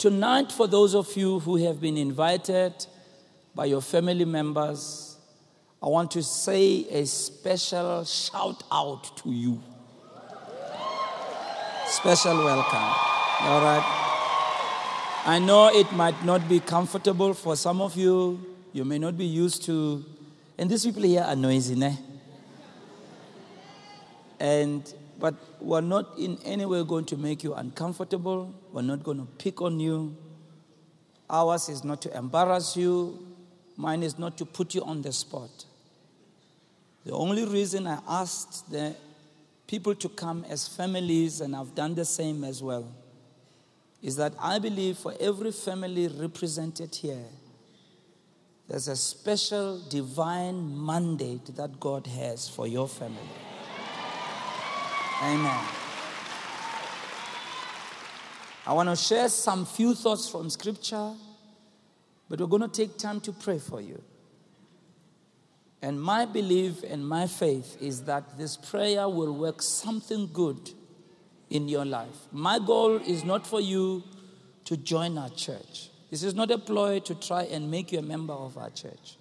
Tonight, for those of you who have been invited by your family members, I want to say a special shout out to you. Special welcome. All right. I know it might not be comfortable for some of you. You may not be used to, and these people here are noisy, ne? And but we're not in any way going to make you uncomfortable. We're not going to pick on you. Ours is not to embarrass you. Mine is not to put you on the spot. The only reason I asked the people to come as families, and I've done the same as well, is that I believe for every family represented here, there's a special divine mandate that God has for your family. Amen. I want to share some few thoughts from scripture, but we're going to take time to pray for you. And my belief and my faith is that this prayer will work something good in your life. My goal is not for you to join our church. This is not a ploy to try and make you a member of our church.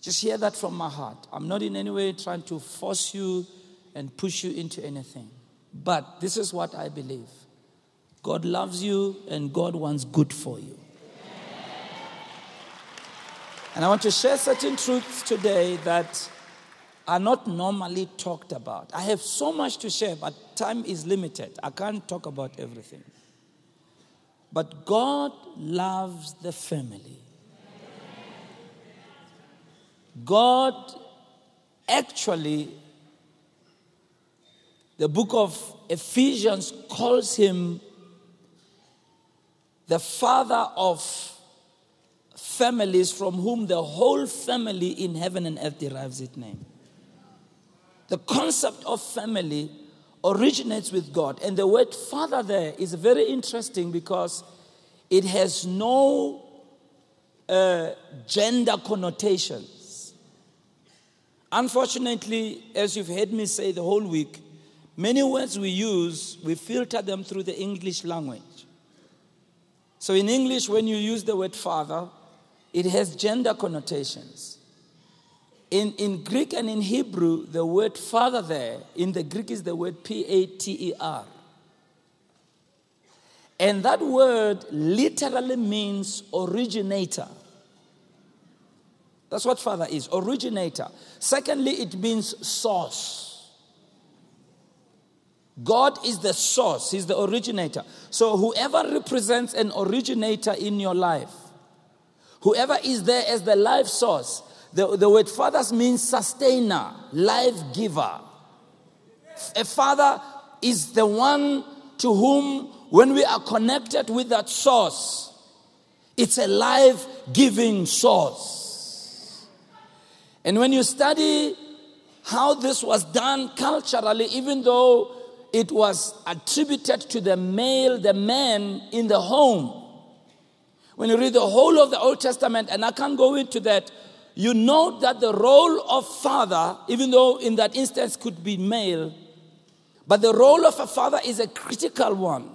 Just hear that from my heart. I'm not in any way trying to force you and push you into anything. But this is what I believe God loves you and God wants good for you. And I want to share certain truths today that are not normally talked about. I have so much to share, but time is limited. I can't talk about everything. But God loves the family. God actually the book of Ephesians calls him the father of families from whom the whole family in heaven and earth derives its name. The concept of family originates with God. And the word father there is very interesting because it has no uh, gender connotations. Unfortunately, as you've heard me say the whole week, Many words we use, we filter them through the English language. So in English, when you use the word father, it has gender connotations. In, in Greek and in Hebrew, the word father there, in the Greek is the word P A T E R. And that word literally means originator. That's what father is, originator. Secondly, it means source. God is the source, He's the originator. So, whoever represents an originator in your life, whoever is there as the life source, the, the word fathers means sustainer, life giver. A father is the one to whom, when we are connected with that source, it's a life giving source. And when you study how this was done culturally, even though it was attributed to the male, the man in the home. When you read the whole of the Old Testament, and I can't go into that, you know that the role of father, even though in that instance could be male, but the role of a father is a critical one.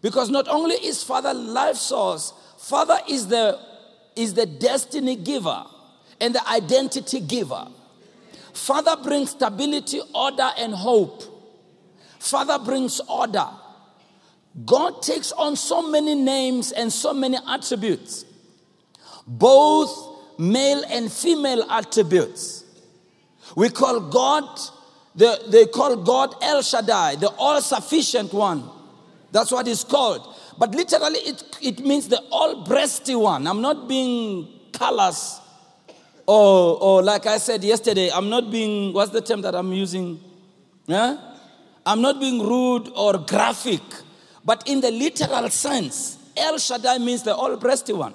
Because not only is father life source, father is the, is the destiny giver and the identity giver. Father brings stability, order, and hope. Father brings order. God takes on so many names and so many attributes, both male and female attributes. We call God, the, they call God El Shaddai, the all sufficient one. That's what it's called. But literally, it, it means the all breasty one. I'm not being callous or, or like I said yesterday, I'm not being, what's the term that I'm using? Yeah? I'm not being rude or graphic, but in the literal sense, El Shaddai means the all breasty one.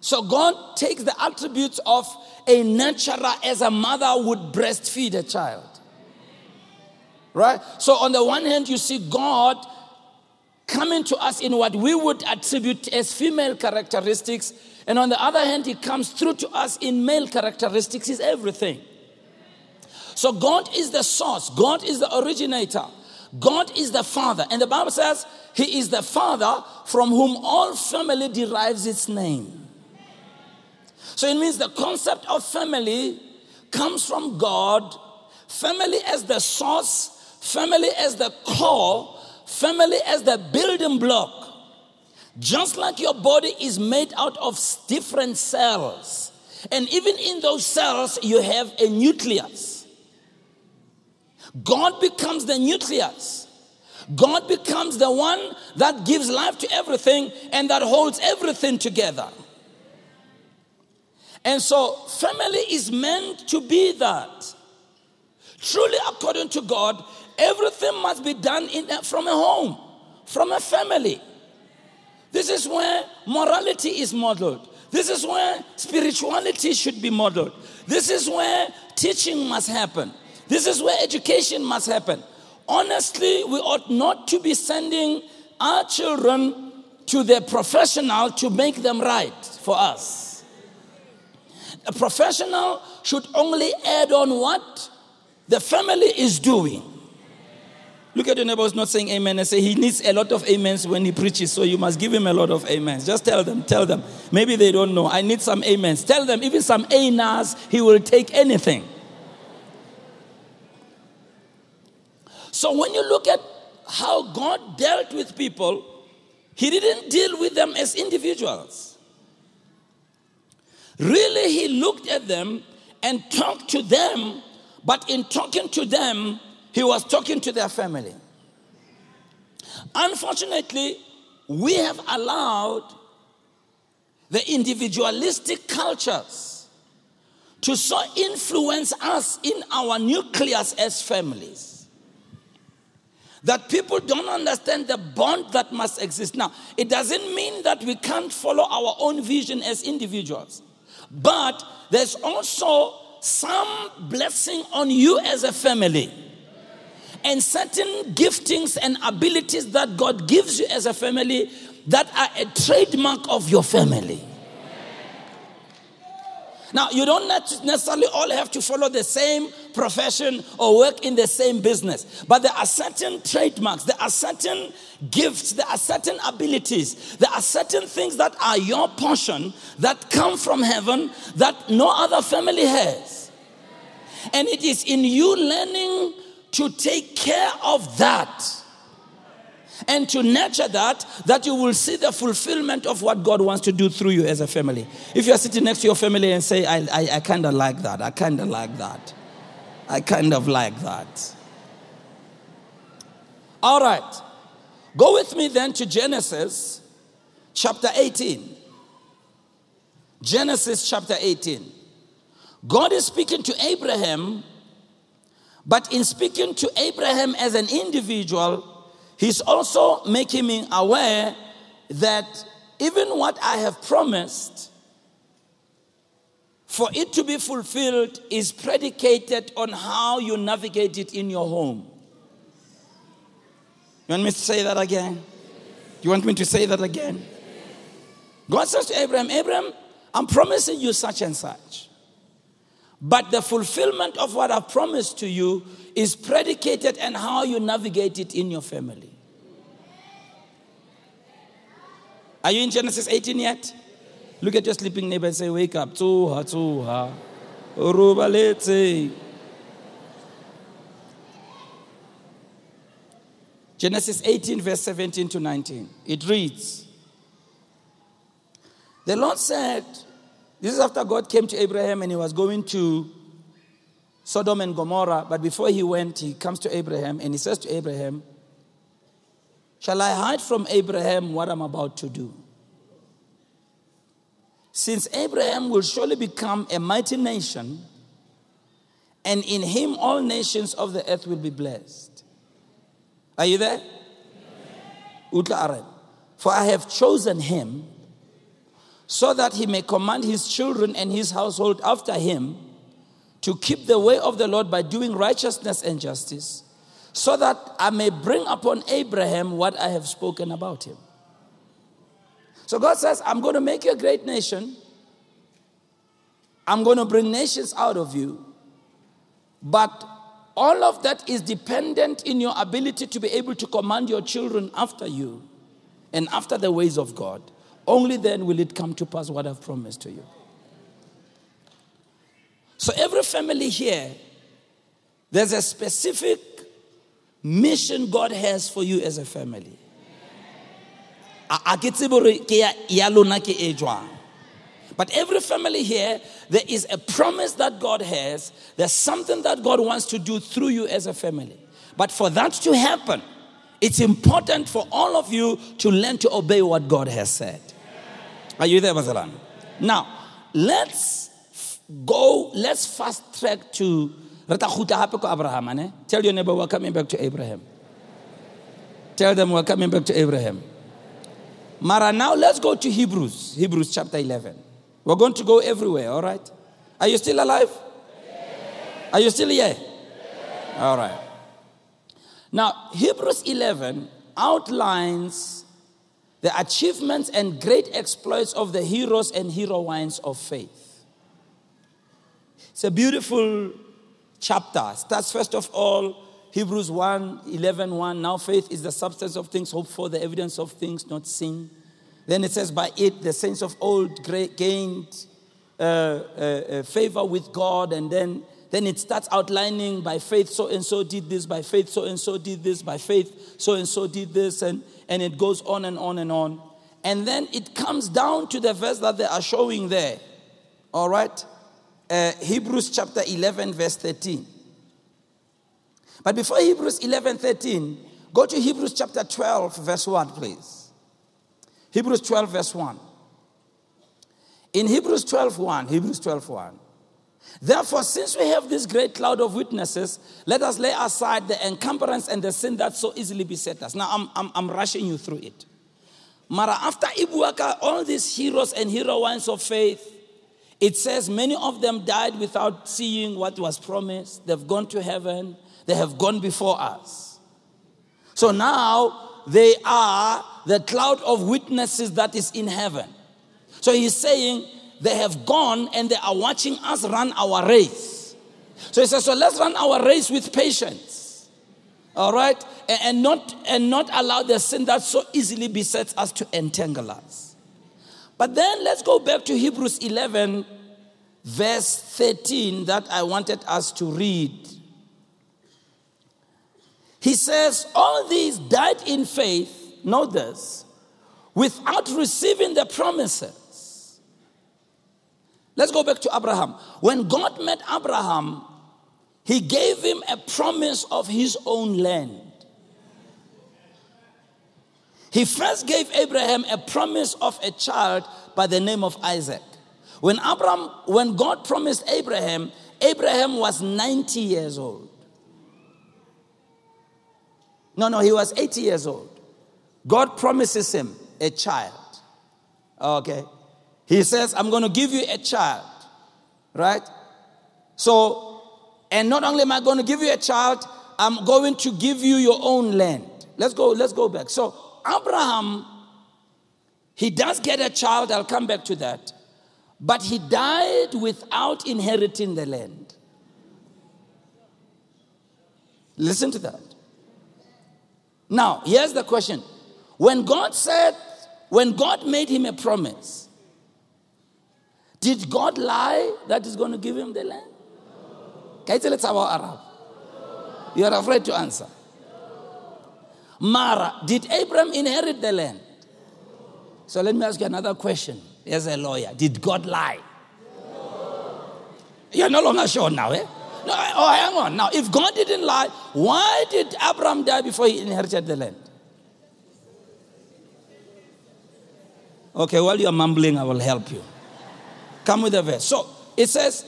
So God takes the attributes of a nurturer as a mother would breastfeed a child. Right? So, on the one hand, you see God coming to us in what we would attribute as female characteristics, and on the other hand, He comes through to us in male characteristics, is everything. So God is the source, God is the originator. God is the Father. And the Bible says He is the Father from whom all family derives its name. So it means the concept of family comes from God, family as the source, family as the core, family as the building block. Just like your body is made out of different cells, and even in those cells, you have a nucleus. God becomes the nucleus. God becomes the one that gives life to everything and that holds everything together. And so, family is meant to be that. Truly, according to God, everything must be done in, from a home, from a family. This is where morality is modeled. This is where spirituality should be modeled. This is where teaching must happen. This is where education must happen. Honestly, we ought not to be sending our children to the professional to make them right for us. A professional should only add on what the family is doing. Look at your neighbor who's not saying amen and say he needs a lot of amens when he preaches, so you must give him a lot of amens. Just tell them, tell them. Maybe they don't know. I need some amens. Tell them, even some anas, he will take anything. So when you look at how God dealt with people, he didn't deal with them as individuals. Really, he looked at them and talked to them, but in talking to them, he was talking to their family. Unfortunately, we have allowed the individualistic cultures to so influence us in our nucleus as families that people don't understand the bond that must exist. Now, it doesn't mean that we can't follow our own vision as individuals, but there's also some blessing on you as a family and certain giftings and abilities that God gives you as a family that are a trademark of your family. Now, you don't necessarily all have to follow the same profession or work in the same business, but there are certain trademarks, there are certain gifts, there are certain abilities, there are certain things that are your portion that come from heaven that no other family has. And it is in you learning to take care of that and to nurture that, that you will see the fulfillment of what God wants to do through you as a family. If you're sitting next to your family and say, I, I, I kind of like that, I kind of like that, I kind of like that. All right. Go with me then to Genesis chapter 18. Genesis chapter 18. God is speaking to Abraham but in speaking to Abraham as an individual, he's also making me aware that even what I have promised, for it to be fulfilled, is predicated on how you navigate it in your home. You want me to say that again? You want me to say that again? God says to Abraham, Abraham, I'm promising you such and such. But the fulfillment of what I've promised to you is predicated on how you navigate it in your family. Are you in Genesis 18 yet? Look at your sleeping neighbor and say, Wake up. Tsuha, tsuha. Urubalete. Genesis 18, verse 17 to 19. It reads The Lord said, this is after God came to Abraham and he was going to Sodom and Gomorrah. But before he went, he comes to Abraham and he says to Abraham, Shall I hide from Abraham what I'm about to do? Since Abraham will surely become a mighty nation, and in him all nations of the earth will be blessed. Are you there? For I have chosen him so that he may command his children and his household after him to keep the way of the Lord by doing righteousness and justice, so that I may bring upon Abraham what I have spoken about him. So God says, I'm going to make you a great nation. I'm going to bring nations out of you. But all of that is dependent in your ability to be able to command your children after you and after the ways of God. Only then will it come to pass what I've promised to you. So, every family here, there's a specific mission God has for you as a family. But every family here, there is a promise that God has. There's something that God wants to do through you as a family. But for that to happen, it's important for all of you to learn to obey what God has said. Are you there, Bazalan? Now, let's go, let's fast track to Abraham. Tell your neighbor we're coming back to Abraham. Tell them we're coming back to Abraham. Mara, now let's go to Hebrews, Hebrews chapter 11. We're going to go everywhere, all right? Are you still alive? Are you still here? All right. Now, Hebrews 11 outlines the achievements and great exploits of the heroes and heroines of faith. It's a beautiful chapter. Starts first of all, Hebrews 1 11 1. Now faith is the substance of things hoped for, the evidence of things not seen. Then it says, by it the saints of old gained uh, uh, uh, favor with God. And then, then it starts outlining by faith, so and so did this, by faith, so and so did this, by faith, so and so did this. And, and it goes on and on and on. And then it comes down to the verse that they are showing there. All right? Uh, Hebrews chapter 11, verse 13. But before Hebrews 11, 13, go to Hebrews chapter 12, verse 1, please. Hebrews 12, verse 1. In Hebrews 12, 1, Hebrews 12, 1. Therefore, since we have this great cloud of witnesses, let us lay aside the encumbrance and the sin that so easily beset us. Now, I'm, I'm, I'm rushing you through it. Mara, after Ibuaka, all these heroes and heroines of faith, it says many of them died without seeing what was promised. They've gone to heaven, they have gone before us. So now they are the cloud of witnesses that is in heaven. So he's saying they have gone and they are watching us run our race. So he says, so let's run our race with patience. All right? And, not and not allow the sin that so easily besets us to entangle us. But then let's go back to Hebrews 11, verse 13, that I wanted us to read. He says, All these died in faith, know this, without receiving the promises. Let's go back to Abraham. When God met Abraham, he gave him a promise of his own land. He first gave Abraham a promise of a child by the name of Isaac. When Abraham, when God promised Abraham, Abraham was 90 years old. No, no, he was 80 years old. God promises him a child. Okay. He says, I'm going to give you a child. Right? So, and not only am I going to give you a child, I'm going to give you your own land. Let's go, let's go back. So, Abraham, he does get a child. I'll come back to that. But he died without inheriting the land. Listen to that. Now, here's the question. When God said, when God made him a promise, did God lie that he's going to give him the land? Can you tell us about Arab? You are afraid to answer. Mara, did Abraham inherit the land? So let me ask you another question. As a lawyer, did God lie? You're no longer sure now, eh? No, oh, hang on. Now, if God didn't lie, why did Abraham die before he inherited the land? Okay, while you're mumbling, I will help you. Come with the verse. So it says,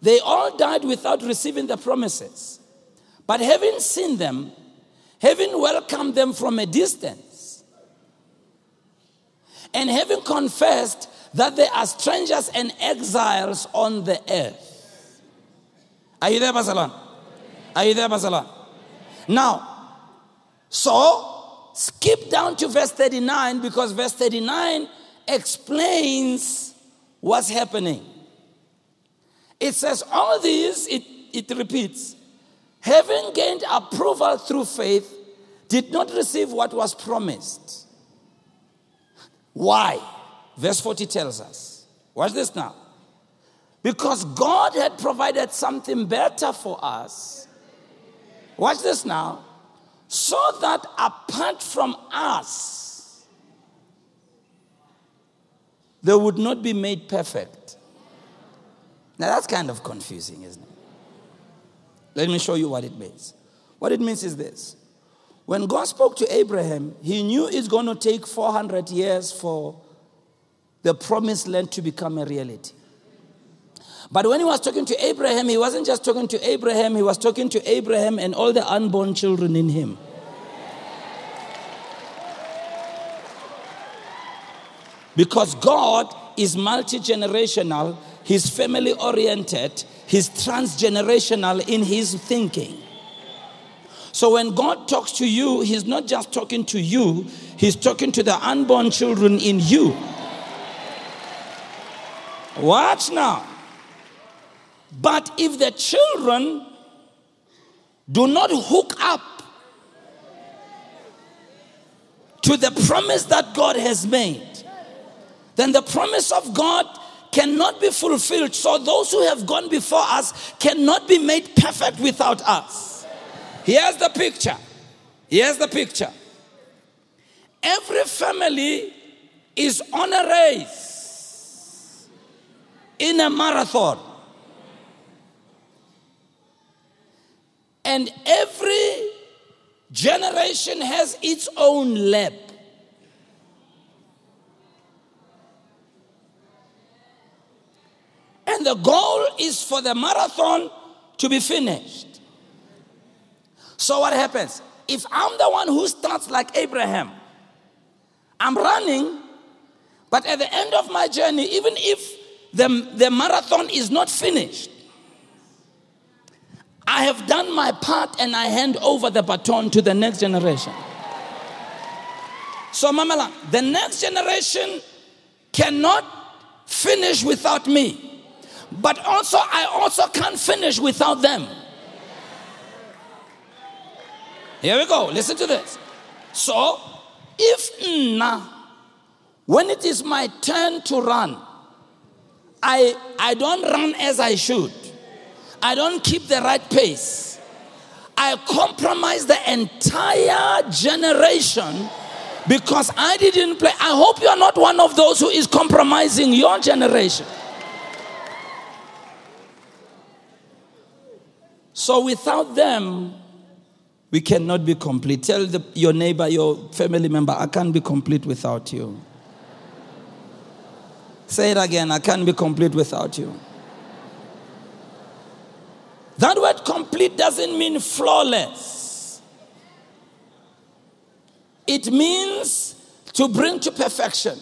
they all died without receiving the promises. But having seen them, having welcomed them from a distance, and having confessed that they are strangers and exiles on the earth. Are you there, Barcelona? Are you there, Barcelona? Now, so skip down to verse 39 because verse 39 explains what's happening. It says, All these, it, it repeats, having gained approval through faith, did not receive what was promised. Why? Verse 40 tells us. Watch this now. Because God had provided something better for us. Watch this now. So that apart from us, they would not be made perfect. Now that's kind of confusing, isn't it? Let me show you what it means. What it means is this when God spoke to Abraham, he knew it's going to take 400 years for the promised land to become a reality. But when he was talking to Abraham, he wasn't just talking to Abraham, he was talking to Abraham and all the unborn children in him. Because God is multi generational, He's family oriented, He's transgenerational in His thinking. So when God talks to you, He's not just talking to you, He's talking to the unborn children in you. Watch now. But if the children do not hook up to the promise that God has made, then the promise of God cannot be fulfilled. So those who have gone before us cannot be made perfect without us. Here's the picture. Here's the picture. Every family is on a race in a marathon. And every generation has its own lap. The goal is for the marathon to be finished. So what happens? If I'm the one who starts like Abraham, I'm running, but at the end of my journey, even if the, the marathon is not finished, I have done my part and I hand over the baton to the next generation. So, Mamela, the next generation cannot finish without me, but also I also can't finish without them. Here we go. Listen to this. So, if now, when it is my turn to run, I, I don't run as I should, I don't keep the right pace, I compromise the entire generation because I didn't play. I hope you are not one of those who is compromising your generation. So, without them, we cannot be complete. Tell the, your neighbor, your family member, I can't be complete without you. Say it again, I can't be complete without you. That word complete doesn't mean flawless, it means to bring to perfection.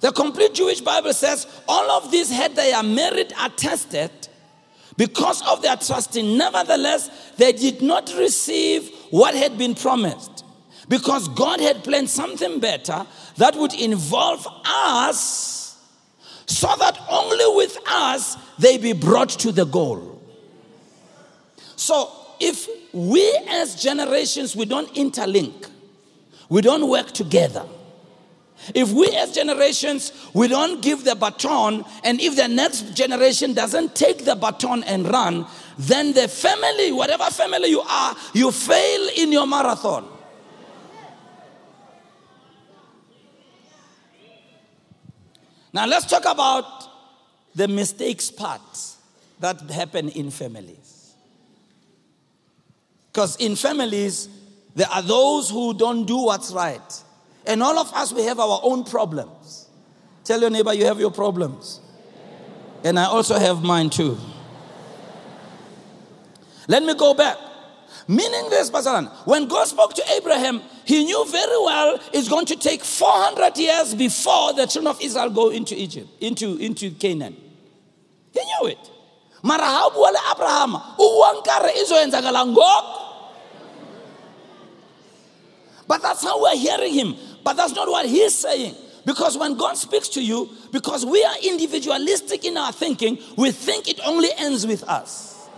The complete Jewish Bible says all of these had their merit attested because of their trusting, nevertheless, they did not receive what had been promised. Because God had planned something better that would involve us so that only with us they be brought to the goal. So, if we as generations we don't interlink, we don't work together, if we as generations, we don't give the baton, and if the next generation doesn't take the baton and run, then the family, whatever family you are, you fail in your marathon. Now let's talk about the mistakes part that happen in families. Because in families, there are those who don't do what's right. And all of us, we have our own problems. Tell your neighbor you have your problems. And I also have mine too. Let me go back. Meaning this, Pastor when God spoke to Abraham, he knew very well it's going to take 400 years before the children of Israel go into Egypt, into, into Canaan. He knew it. Mara. But that's how we're hearing him. But that's not what he's saying. Because when God speaks to you, because we are individualistic in our thinking, we think it only ends with us.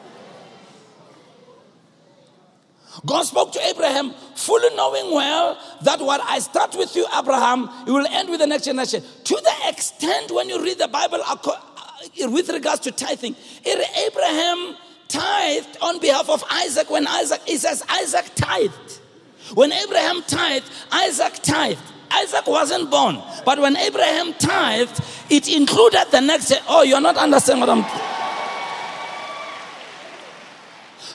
God spoke to Abraham, fully knowing well that what I start with you, Abraham, it will end with the next generation. To the extent when you read the Bible uh, with regards to tithing, Abraham tithed on behalf of Isaac when Isaac, he says Isaac tithed. When Abraham tithed, Isaac tithed. Isaac wasn't born, but when Abraham tithed, it included the next. Oh, you're not understanding what I'm.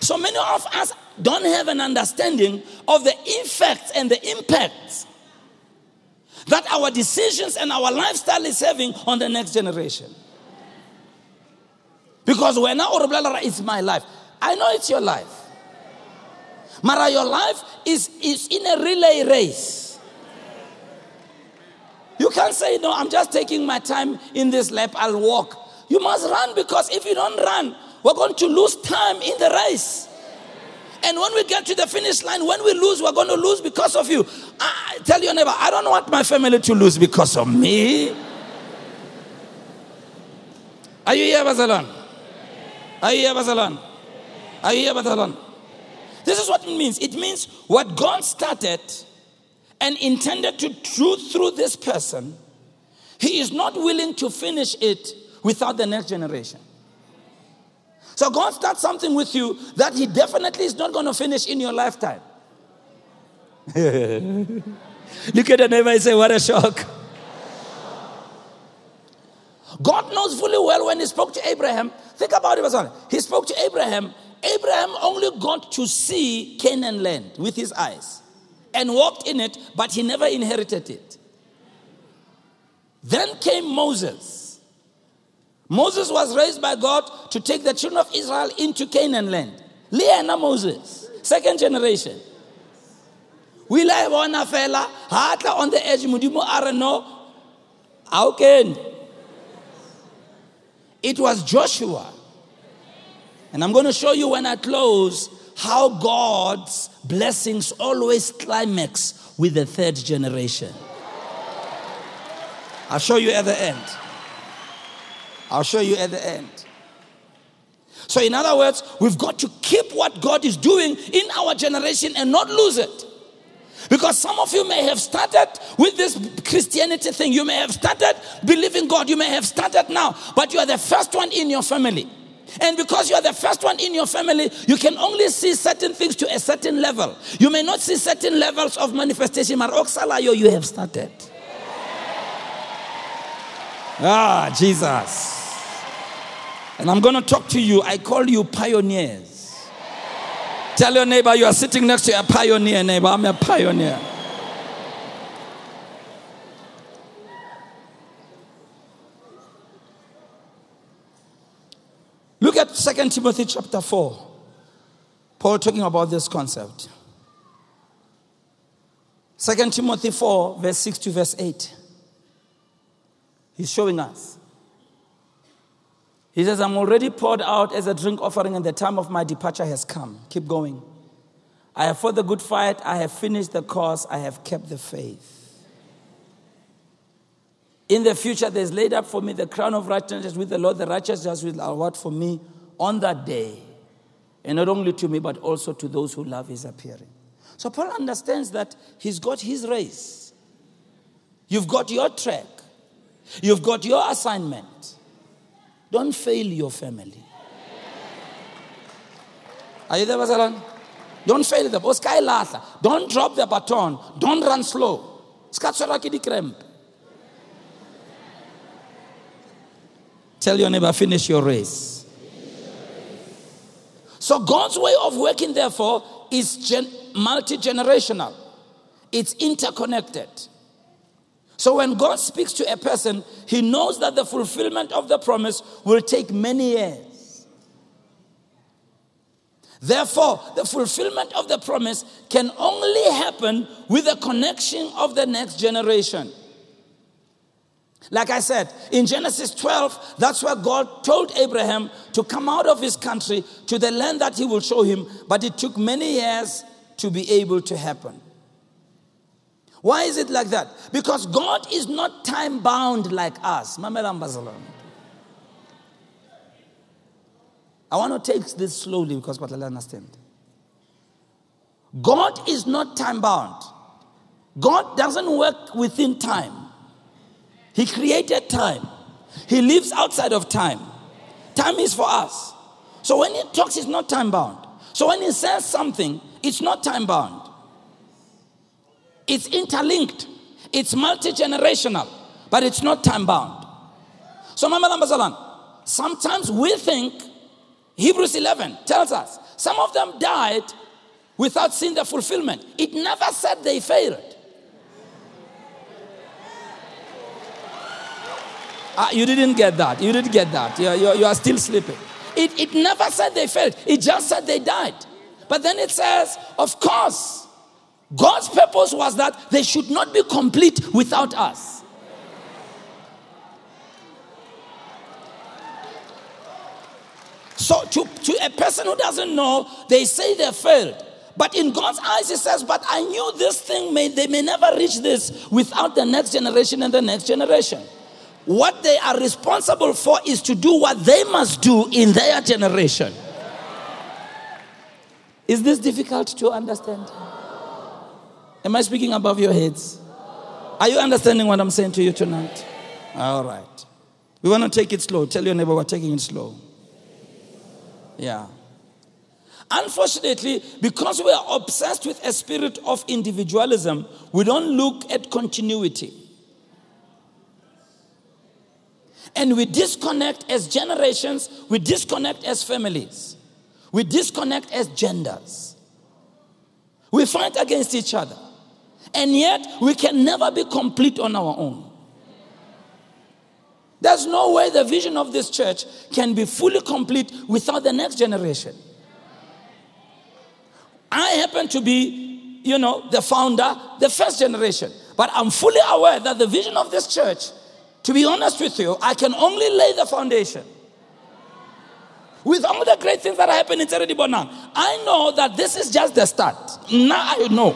So many of us don't have an understanding of the effects and the impacts that our decisions and our lifestyle is having on the next generation. Because when I it's my life. I know it's your life. Mara, your life is, is in a relay race. You can't say, no, I'm just taking my time in this lap, I'll walk. You must run because if you don't run, we're going to lose time in the race. And when we get to the finish line, when we lose, we're going to lose because of you. I tell your neighbor, I don't want my family to lose because of me. Are you here, Barcelona? Are you here, Barcelona? Are you here, Barcelona? This is what it means. It means what God started and intended to do through this person, He is not willing to finish it without the next generation. So God starts something with you that He definitely is not going to finish in your lifetime. Look at the neighbor and say, What a shock. God knows fully well when He spoke to Abraham. Think about it, He spoke to Abraham. Abraham only got to see Canaan land with his eyes and walked in it, but he never inherited it. Then came Moses. Moses was raised by God to take the children of Israel into Canaan land. Leah Moses, second generation. We like one fella, hatla on the edge, mudimu arano. How can? It was Joshua. And I'm going to show you when I close how God's blessings always climax with the third generation. I'll show you at the end. I'll show you at the end. So, in other words, we've got to keep what God is doing in our generation and not lose it. Because some of you may have started with this Christianity thing. You may have started believing God. You may have started now, but you are the first one in your family. And because you are the first one in your family, you can only see certain things to a certain level. You may not see certain levels of manifestation. but Maroksalayo, you have started. Ah, Jesus. And I'm going to talk to you. I call you pioneers. Tell your neighbor you are sitting next to a pioneer, neighbor. I'm a pioneer. Look at 2 Timothy chapter 4. Paul talking about this concept. 2 Timothy 4, verse 6 to verse 8. He's showing us. He says, I'm already poured out as a drink offering, and the time of my departure has come. Keep going. I have fought the good fight. I have finished the course. I have kept the faith. In the future, there's laid up for me the crown of righteousness with the Lord, the righteousness will award for me on that day. And not only to me, but also to those who love his appearing. So Paul understands that he's got his race. You've got your track. You've got your assignment. Don't fail your family. Are you there, Basalan? Don't fail the oh, them. Don't drop the baton. Don't run slow. Tell your neighbor, finish your race. So God's way of working, therefore, is gen- multi generational. It's interconnected. So when God speaks to a person, he knows that the fulfillment of the promise will take many years. Therefore, the fulfillment of the promise can only happen with the connection of the next generation. Like I said, in Genesis 12, that's where God told Abraham to come out of his country to the land that he will show him, but it took many years to be able to happen. Why is it like that? Because God is not time bound like us. I want to take this slowly because what I understand. God is not time bound. God doesn't work within time. He created time. He lives outside of time. Time is for us. So when he talks, it's not time bound. So when he says something, it's not time bound. It's interlinked. It's multi generational, but it's not time bound. So, sometimes we think Hebrews 11 tells us some of them died without seeing the fulfillment. It never said they failed. Uh, you didn't get that. You didn't get that. You, you, you are still sleeping. It, it never said they failed, it just said they died. But then it says, of course, God's purpose was that they should not be complete without us. So, to, to a person who doesn't know, they say they failed. But in God's eyes, He says, But I knew this thing, may, they may never reach this without the next generation and the next generation. What they are responsible for is to do what they must do in their generation. Is this difficult to understand? Am I speaking above your heads? Are you understanding what I'm saying to you tonight? All right. We want to take it slow. Tell your neighbor we're taking it slow. Yeah. Unfortunately, because we are obsessed with a spirit of individualism, we don't look at continuity. And we disconnect as generations, we disconnect as families, we disconnect as genders. We fight against each other. And yet, we can never be complete on our own. There's no way the vision of this church can be fully complete without the next generation. I happen to be, you know, the founder, the first generation. But I'm fully aware that the vision of this church to be honest with you, I can only lay the foundation. With all the great things that are happening in Teredi Bonang, I know that this is just the start. Now I know.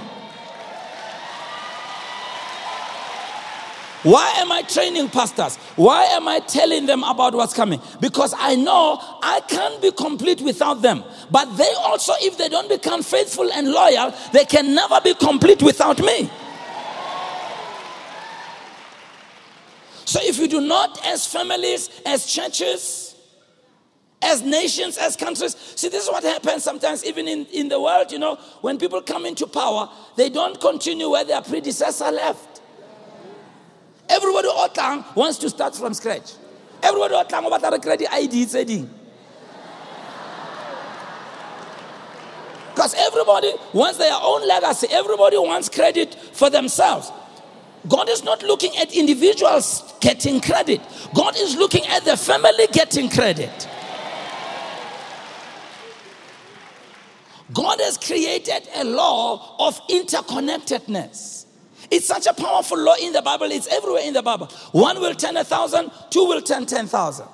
Why am I training pastors? Why am I telling them about what's coming? Because I know I can't be complete without them. But they also, if they don't become faithful and loyal, they can never be complete without me. So if you do not, as families, as churches, as nations, as countries, see, this is what happens sometimes, even in, in the world, you know, when people come into power, they don't continue where their predecessor left. Everybody Otang wants to start from scratch. Everybody Otang about the credit ID trading. Because everybody wants their own legacy. Everybody wants credit for themselves. God is not looking at individuals getting credit, God is looking at the family getting credit. God has created a law of interconnectedness. It's such a powerful law in the Bible, it's everywhere in the Bible. One will turn a thousand, two will turn ten thousand.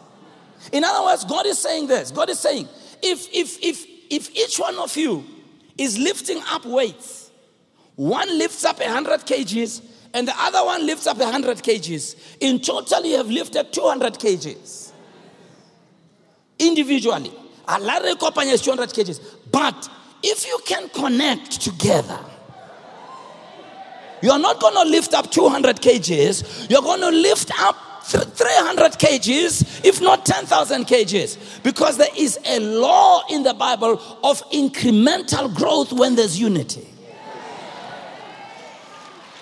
In other words, God is saying this God is saying, if, if, if, if each one of you is lifting up weights, one lifts up a 100 kgs, and the other one lifts up 100 kgs. In total, you have lifted 200 kgs. Individually. A Alare Kopanya is 200 kgs. But if you can connect together, you're not going to lift up 200 kgs, you're going to lift up 300 kgs, if not 10,000 kgs. Because there is a law in the Bible of incremental growth when there's unity.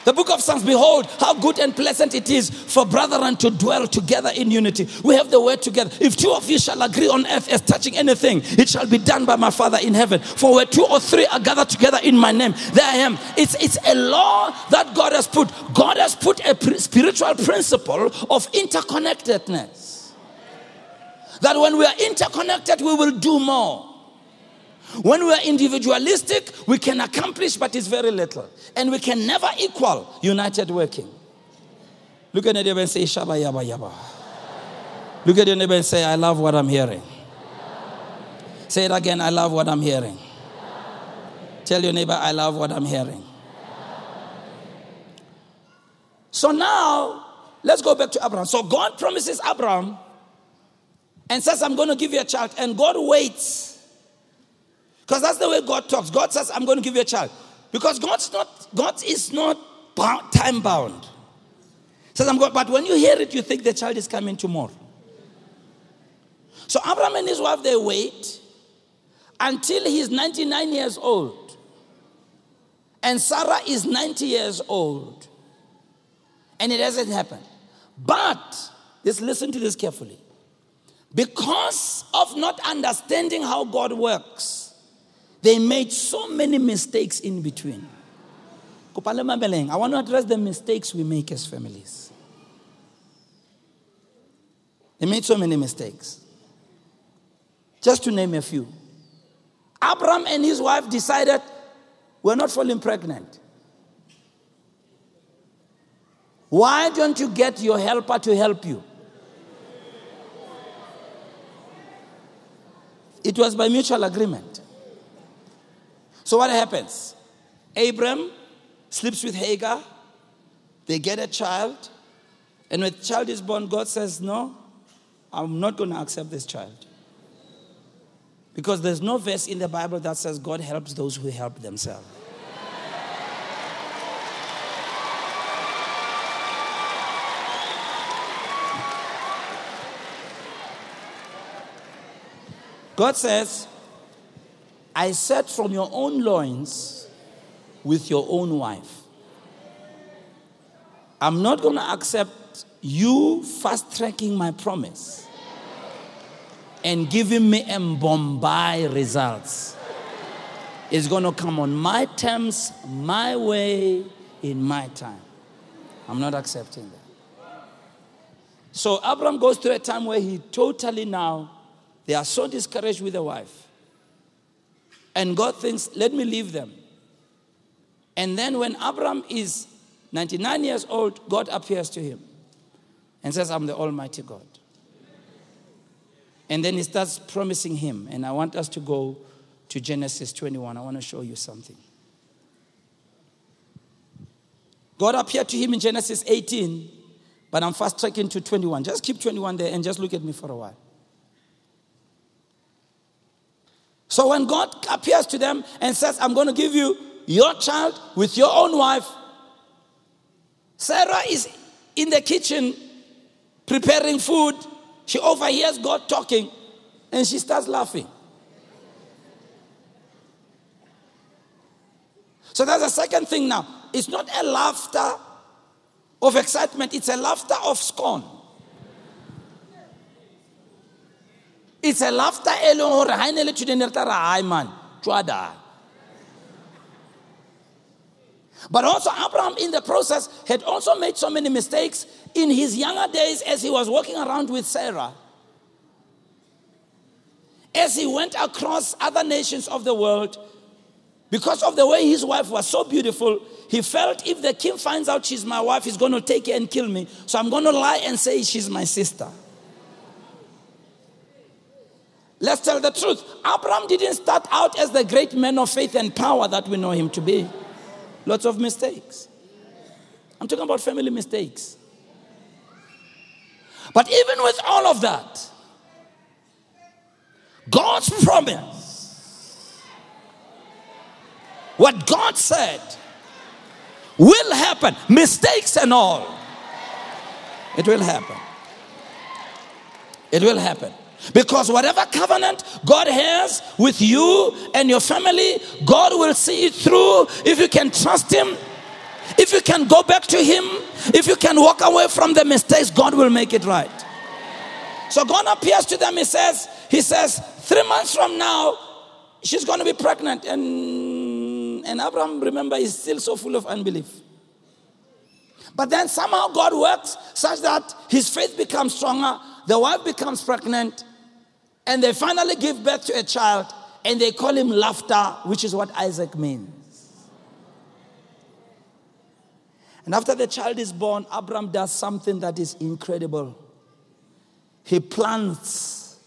The book of Psalms, behold, how good and pleasant it is for brethren to dwell together in unity. We have the word together. If two of you shall agree on earth as touching anything, it shall be done by my Father in heaven. For where two or three are gathered together in my name, there I am. It's, it's a law that God has put. God has put a spiritual principle of interconnectedness. That when we are interconnected, we will do more. When we are individualistic, we can accomplish, but it's very little. And we can never equal united working. Look at your neighbor and say, Shaba Yaba Yaba. Look at your neighbor and say, I love what I'm hearing. Say it again, I love what I'm hearing. Tell your neighbor, I love what I'm hearing. So now, let's go back to Abraham. So God promises Abraham and says, I'm going to give you a child. And God waits. Because that's the way God talks. God says, I'm going to give you a child. Because God's not, God is not time bound. Says, I'm going, but when you hear it, you think the child is coming tomorrow. So Abraham and his wife, they wait until he's 99 years old. And Sarah is 90 years old. And it hasn't happened. But, just listen to this carefully. Because of not understanding how God works, they made so many mistakes in between. I want to address the mistakes we make as families. They made so many mistakes. Just to name a few. Abram and his wife decided we're not falling pregnant. Why don't you get your helper to help you? It was by mutual agreement. So what happens? Abram sleeps with Hagar, they get a child, and when the child is born, God says, No, I'm not going to accept this child. Because there's no verse in the Bible that says God helps those who help themselves. God says, I said from your own loins with your own wife. I'm not going to accept you fast tracking my promise and giving me a Bombay results. It's going to come on my terms, my way, in my time. I'm not accepting that. So Abraham goes through a time where he totally now, they are so discouraged with the wife. And God thinks, let me leave them. And then when Abraham is 99 years old, God appears to him and says, I'm the Almighty God. And then he starts promising him. And I want us to go to Genesis 21. I want to show you something. God appeared to him in Genesis 18, but I'm fast tracking to 21. Just keep 21 there and just look at me for a while. So when God appears to them and says, I'm going to give you your child with your own wife, Sarah is in the kitchen preparing food she overhears God talking and she starts laughing. So that's the second thing now. It's not a laughter of excitement, it's a laughter of scorn. It's a laughter elong hore ha ene le tshudene re tla ra hai man but also, Abraham, in the process, had also made so many mistakes in his younger days as he was walking around with Sarah. As he went across other nations of the world, because of the way his wife was so beautiful, he felt if the king finds out she's my wife, he's going to take her and kill me. So I'm going to lie and say she's my sister. Let's tell the truth. Abraham didn't start out as the great man of faith and power that we know him to be. Lots of mistakes. I'm talking about family mistakes. But even with all of that, God's promise, what God said, will happen, mistakes and all. It will happen. It will happen. Because whatever covenant God has with you and your family, God will see it through if you can trust Him. If you can go back to Him, if you can walk away from the mistakes, God will make it right. So God appears to them, He says, He says, three months from now, she's going to be pregnant. And, and Abraham, remember, is still so full of unbelief. But then somehow God works such that his faith becomes stronger, the wife becomes pregnant, and they finally give birth to a child and they call him laughter, which is what Isaac means. And after the child is born, Abram does something that is incredible. He plants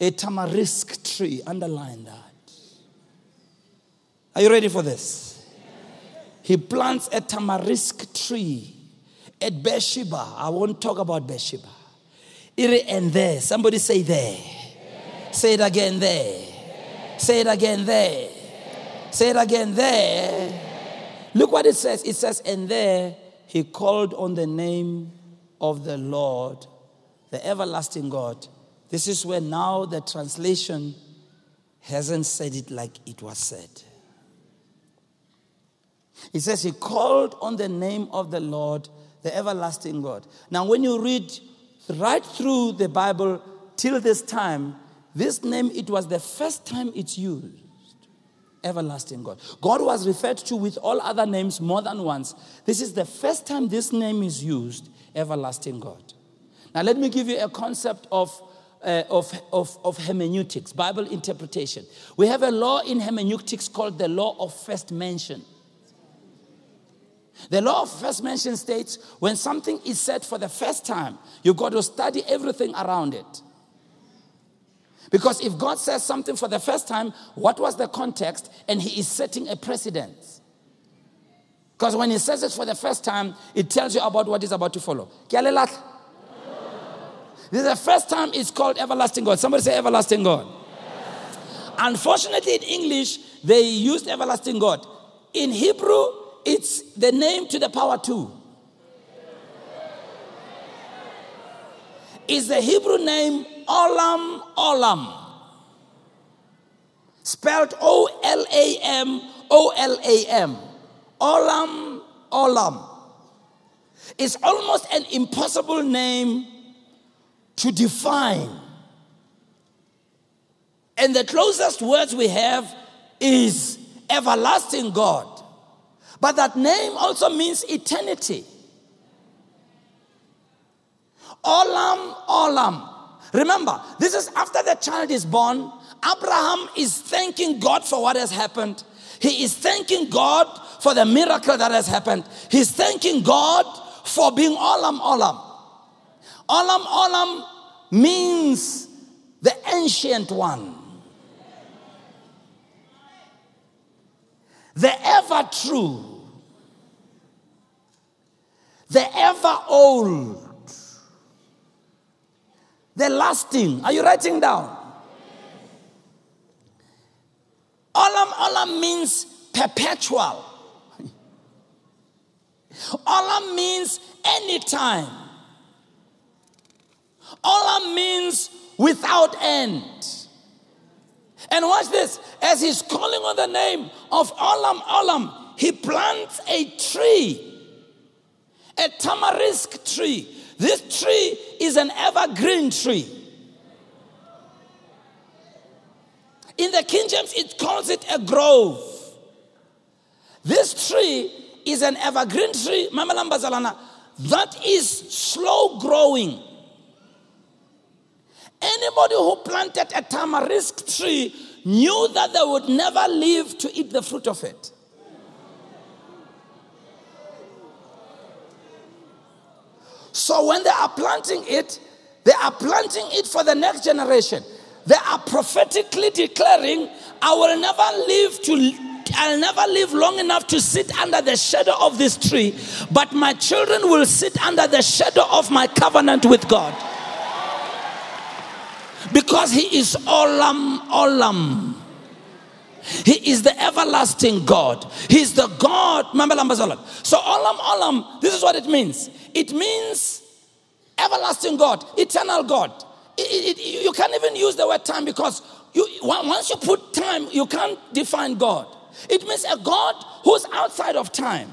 a tamarisk tree. Underline that. Are you ready for this? He plants a tamarisk tree at Beersheba. I won't talk about Beersheba. Iri and there. Somebody say there. Say it again there. Say it again there. Say it again there. Look what it says. It says, and there he called on the name of the Lord, the everlasting God. This is where now the translation hasn't said it like it was said. It says he called on the name of the Lord, the everlasting God. Now, when you read right through the Bible till this time, this name, it was the first time it's used. Everlasting God. God was referred to with all other names more than once. This is the first time this name is used, Everlasting God. Now, let me give you a concept of, uh, of, of, of hermeneutics, Bible interpretation. We have a law in hermeneutics called the law of first mention. The law of first mention states when something is said for the first time, you've got to study everything around it. Because if God says something for the first time, what was the context? And He is setting a precedent. Because when He says it for the first time, it tells you about what is about to follow. This is the first time it's called everlasting God. Somebody say everlasting God. Unfortunately, in English, they used everlasting God. In Hebrew, it's the name to the power two. Is the Hebrew name Olam Olam. Spelled O L A M O L A M. Olam Olam. It's almost an impossible name to define. And the closest words we have is everlasting God. But that name also means eternity. Olam, Olam. Remember, this is after the child is born. Abraham is thanking God for what has happened. He is thanking God for the miracle that has happened. He's thanking God for being Olam, Olam. Olam, Olam means the ancient one. the ever true, the ever old, the lasting. Are you writing down? Olam Olam means perpetual. Olam means anytime. Olam means without end. And watch this. As he's calling on the name of Olam Olam, he plants a tree, a tamarisk tree. This tree is an evergreen tree. In the King James, it calls it a grove. This tree is an evergreen tree, Mama that is slow growing. Anybody who planted a tamarisk tree knew that they would never live to eat the fruit of it. So when they are planting it, they are planting it for the next generation. They are prophetically declaring, I will never live to I'll never live long enough to sit under the shadow of this tree, but my children will sit under the shadow of my covenant with God. Because he is Olam Olam. He is the everlasting God. He's the God. So Olam Olam, this is what it means. It means everlasting God, eternal God. It, it, you can't even use the word time because you, once you put time, you can't define God. It means a God who's outside of time.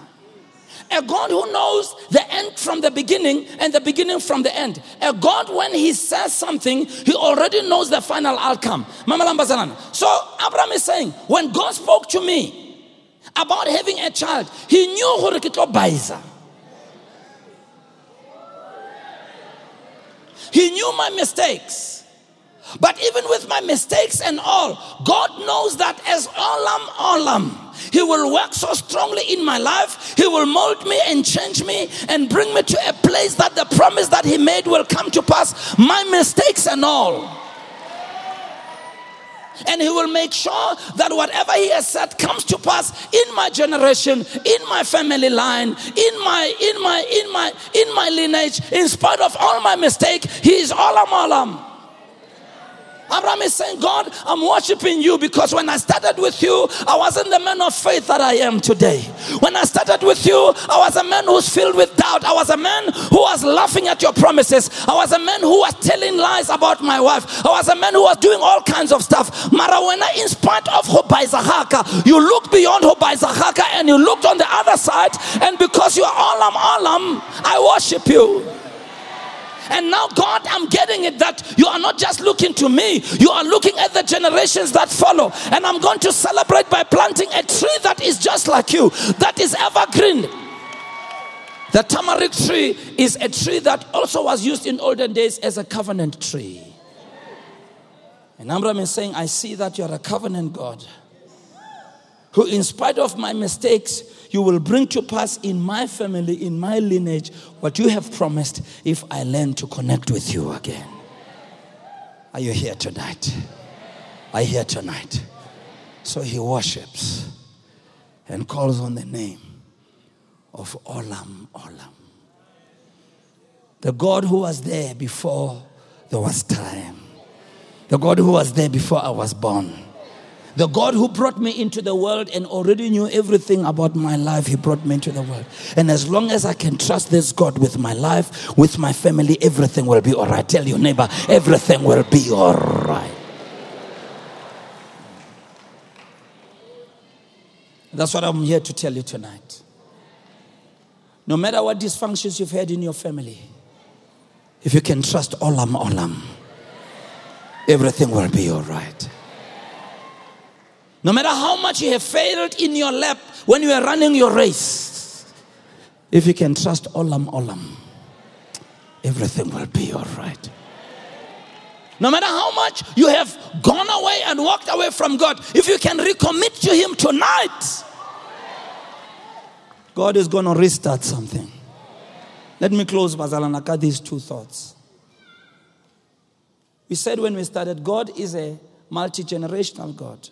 A God who knows the end from the beginning and the beginning from the end. A God, when He says something, He already knows the final outcome. So Abraham is saying, when God spoke to me about having a child, He knew who Baiza. He knew my mistakes. But even with my mistakes and all, God knows that as Olam Olam, He will work so strongly in my life. He will mold me and change me and bring me to a place that the promise that He made will come to pass. My mistakes and all. And he will make sure that whatever he has said comes to pass in my generation, in my family line, in my in my in my in my lineage, in spite of all my mistake, he is Olam Olam. Abraham is saying, God, I'm worshiping you because when I started with you, I wasn't the man of faith that I am today. When I started with you, I was a man who's filled with doubt. I was a man who was laughing at your promises. I was a man who was telling lies about my wife. I was a man who was doing all kinds of stuff. Marawena, in spite of Hobai you looked beyond Hobai and you looked on the other side. And because you are Olam Olam, I worship you. And now, God, I'm getting it that you are not just looking to me, you are looking at the generations that follow. And I'm going to celebrate by planting a tree that is just like you, that is evergreen. The tamarisk tree is a tree that also was used in olden days as a covenant tree. And Abram is saying, I see that you're a covenant God who, in spite of my mistakes, you will bring to pass in my family, in my lineage, what you have promised if I learn to connect with you again. Are you here tonight? Are you here tonight? So he worships and calls on the name of Olam Olam. The God who was there before there was time. The God who was there before I was born the God who brought me into the world and already knew everything about my life, He brought me into the world. And as long as I can trust this God with my life, with my family, everything will be all right. Tell your neighbor, everything will be all right. That's what I'm here to tell you tonight. No matter what dysfunctions you've had in your family, if you can trust Olam Olam, everything will be all right. No matter how much you have failed in your lap when you are running your race, if you can trust Olam Olam, everything will be all right. No matter how much you have gone away and walked away from God, if you can recommit to Him tonight, God is going to restart something. Let me close, Bazalanaka, these two thoughts. We said when we started, God is a multi generational God.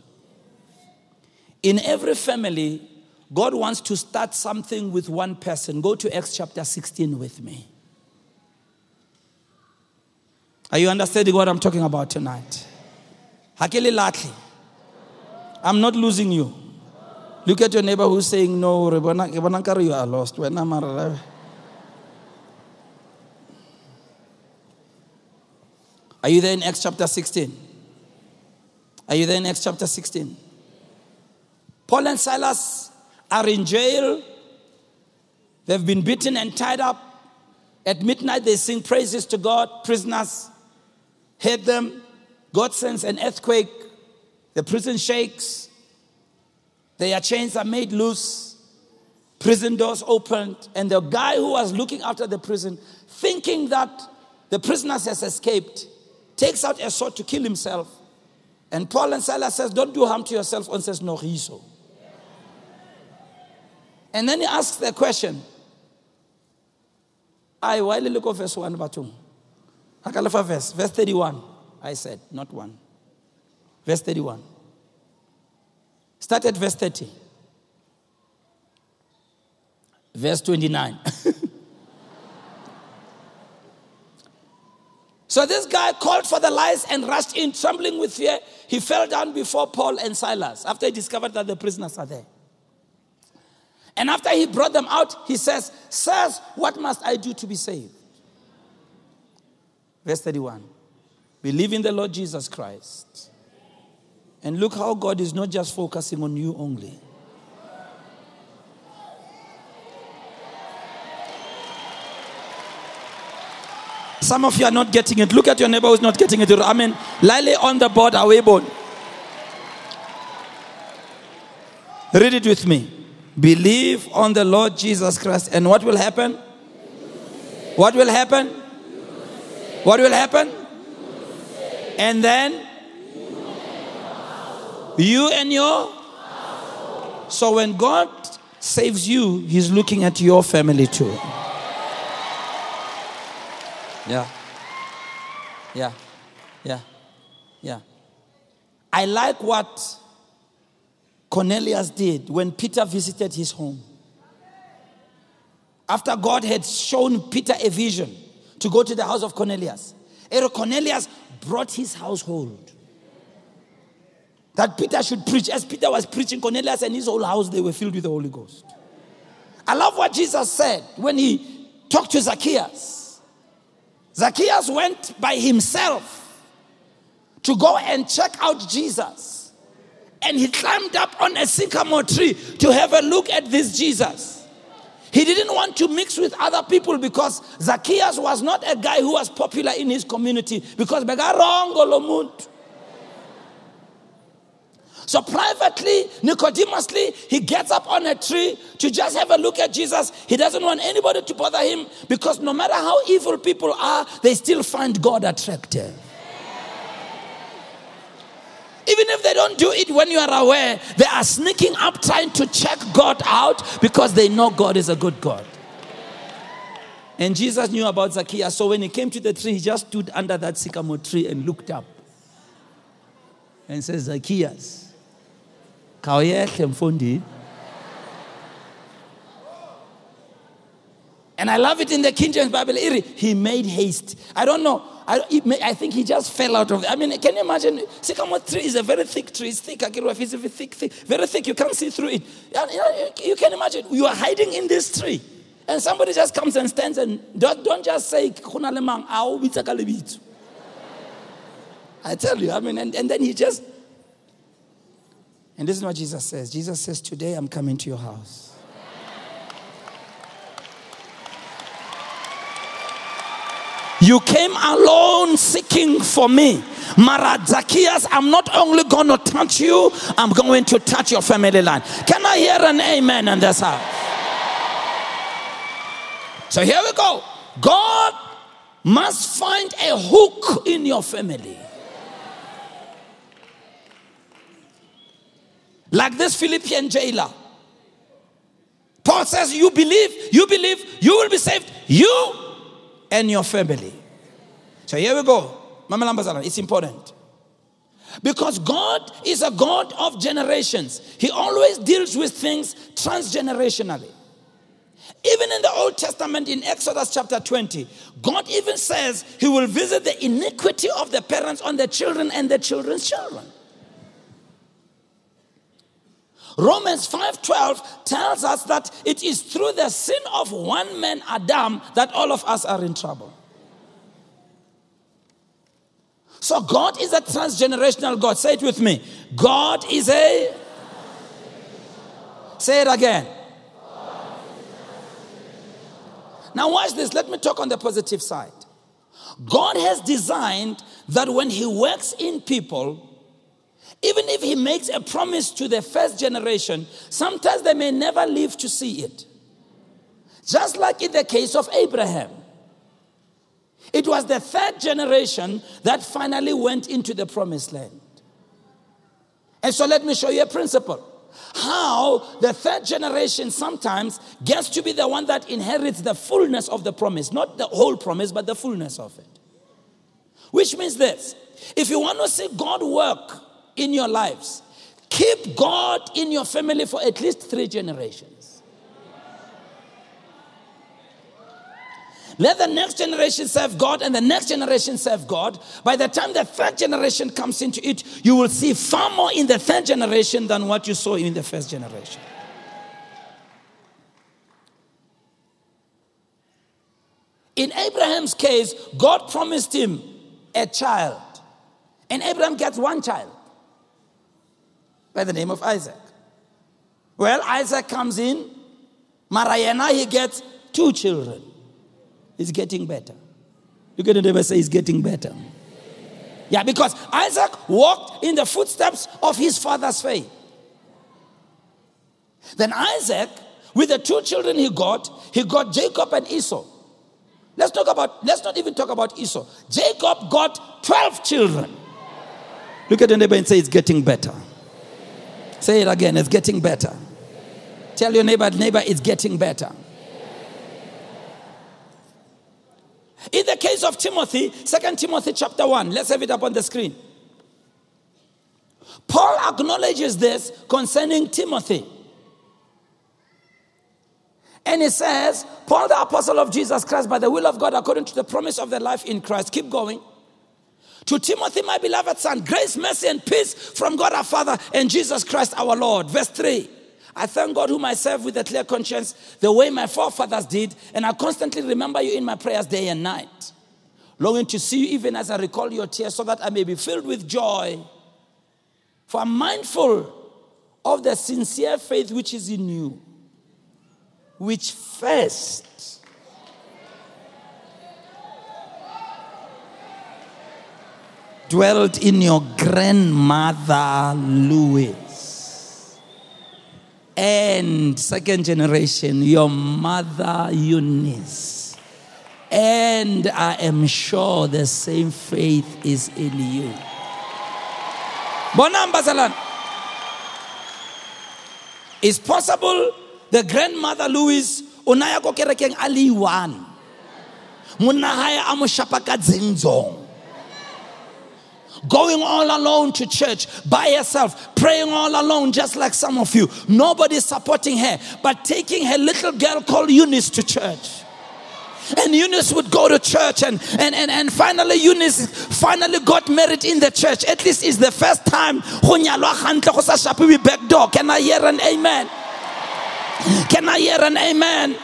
In every family, God wants to start something with one person. Go to Acts chapter 16 with me. Are you understanding what I'm talking about tonight? Hakili Latli. I'm not losing you. Look at your neighbor who's saying, No, you are lost. Are you there in Acts chapter 16? Are you there in Acts chapter 16? Paul and Silas are in jail. They've been beaten and tied up. At midnight, they sing praises to God. Prisoners heard them. God sends an earthquake. The prison shakes. Their chains are made loose. Prison doors opened. And the guy who was looking after the prison, thinking that the prisoners has escaped, takes out a sword to kill himself. And Paul and Silas says, Don't do harm to yourself. And says, No, he so. And then he asks the question. I while look at verse 1 batung. Hakalafa verse, verse 31. I said, not one. Verse 31. Start at verse 30. Verse 29. so this guy called for the lies and rushed in, trembling with fear. He fell down before Paul and Silas after he discovered that the prisoners are there. And after he brought them out, he says, Sirs, what must I do to be saved? Verse 31. Believe in the Lord Jesus Christ. And look how God is not just focusing on you only. Some of you are not getting it. Look at your neighbor who's not getting it. I mean, Lily on the board, away bone. Read it with me. Believe on the Lord Jesus Christ. And what will happen? What will happen? What will happen? And then? You and your? So when God saves you, He's looking at your family too. Yeah. Yeah. Yeah. Yeah. I like what Cornelius did when Peter visited his home. After God had shown Peter a vision to go to the house of Cornelius, Cornelius brought his household. That Peter should preach. As Peter was preaching, Cornelius and his whole house, they were filled with the Holy Ghost. I love what Jesus said when he talked to Zacchaeus. Zacchaeus went by himself to go and check out Jesus. And he climbed up on a sycamore tree to have a look at this Jesus. He didn't want to mix with other people because Zacchaeus was not a guy who was popular in his community because so privately, Nicodemously, he gets up on a tree to just have a look at Jesus. He doesn't want anybody to bother him because no matter how evil people are, they still find God attractive. Even if they don't do it when you are aware, they are sneaking up trying to check God out because they know God is a good God. And Jesus knew about Zacchaeus. So when he came to the tree, he just stood under that sycamore tree and looked up and says, Zacchaeus, khawuyehle mfundi And I love it in the King James Bible. He made haste. I don't know. I, I think he just fell out of. I mean, can you imagine? Sycamore tree is a very thick tree. It's thick. It's very thick, thick, very thick. You can't see through it. You can imagine. You are hiding in this tree. And somebody just comes and stands and don't, don't just say, I tell you, I mean, and, and then he just and this is what Jesus says Jesus says, Today I'm coming to your house. You came alone seeking for me. Mara Zacchaeus, I'm not only going to touch you, I'm going to touch your family line. Can I hear an amen in this house? So here we go. God must find a hook in your family. Like this Philippian jailer. Paul says, You believe, you believe, you will be saved, you and your family. So here we go. Mama Lambazana, it's important. Because God is a God of generations, He always deals with things transgenerationally. Even in the Old Testament, in Exodus chapter 20, God even says He will visit the iniquity of the parents on the children and the children's children. Romans 5:12 tells us that it is through the sin of one man Adam that all of us are in trouble. So God is a transgenerational God. Say it with me. God is a Say it again. Now watch this. Let me talk on the positive side. God has designed that when he works in people, even if he makes a promise to the first generation, sometimes they may never live to see it. Just like in the case of Abraham. It was the third generation that finally went into the promised land. And so let me show you a principle. How the third generation sometimes gets to be the one that inherits the fullness of the promise, not the whole promise, but the fullness of it. Which means this if you want to see God work in your lives. Keep God in your family for at least three generations. Let the next generation serve God and the next generation serve God. By the time the third generation comes into it, you will see far more in the third generation than what you saw in the first generation. In Abraham's case, God promised him a child, and Abraham gets one child by the name of Isaac. Well, Isaac comes in. Marayana, he gets two children. He's getting better. Look at the neighbor say he's getting better. Yeah, because Isaac walked in the footsteps of his father's faith. Then Isaac, with the two children he got, he got Jacob and Esau. Let's talk about, let's not even talk about Esau. Jacob got 12 children. Look at the neighbor and say it's getting better. Say it again, it's getting better. Tell your neighbor, neighbor, it's getting better. In the case of Timothy, Second Timothy chapter 1, let's have it up on the screen. Paul acknowledges this concerning Timothy. And he says, Paul, the apostle of Jesus Christ, by the will of God, according to the promise of the life in Christ. Keep going. To Timothy, my beloved son, grace, mercy, and peace from God our Father and Jesus Christ our Lord. Verse 3. I thank God whom I serve with a clear conscience, the way my forefathers did, and I constantly remember you in my prayers day and night, longing to see you even as I recall your tears, so that I may be filled with joy. For I'm mindful of the sincere faith which is in you which first dwelt in your grandmother Lois and second generation your mother Eunice. And I am sure the same faith is in you. Bonamba It's possible the grandmother Lois o naya ko kerekeng a le one monna hae going all alone to church by herself, praying all alone, just like some of you. Nobody supporting her, but taking her little girl called Eunice to church. And Eunice would go to church, and, and, and, and finally, Eunice finally got married in the church. At least it's the first time. Can I hear an amen? Can I hear an amen?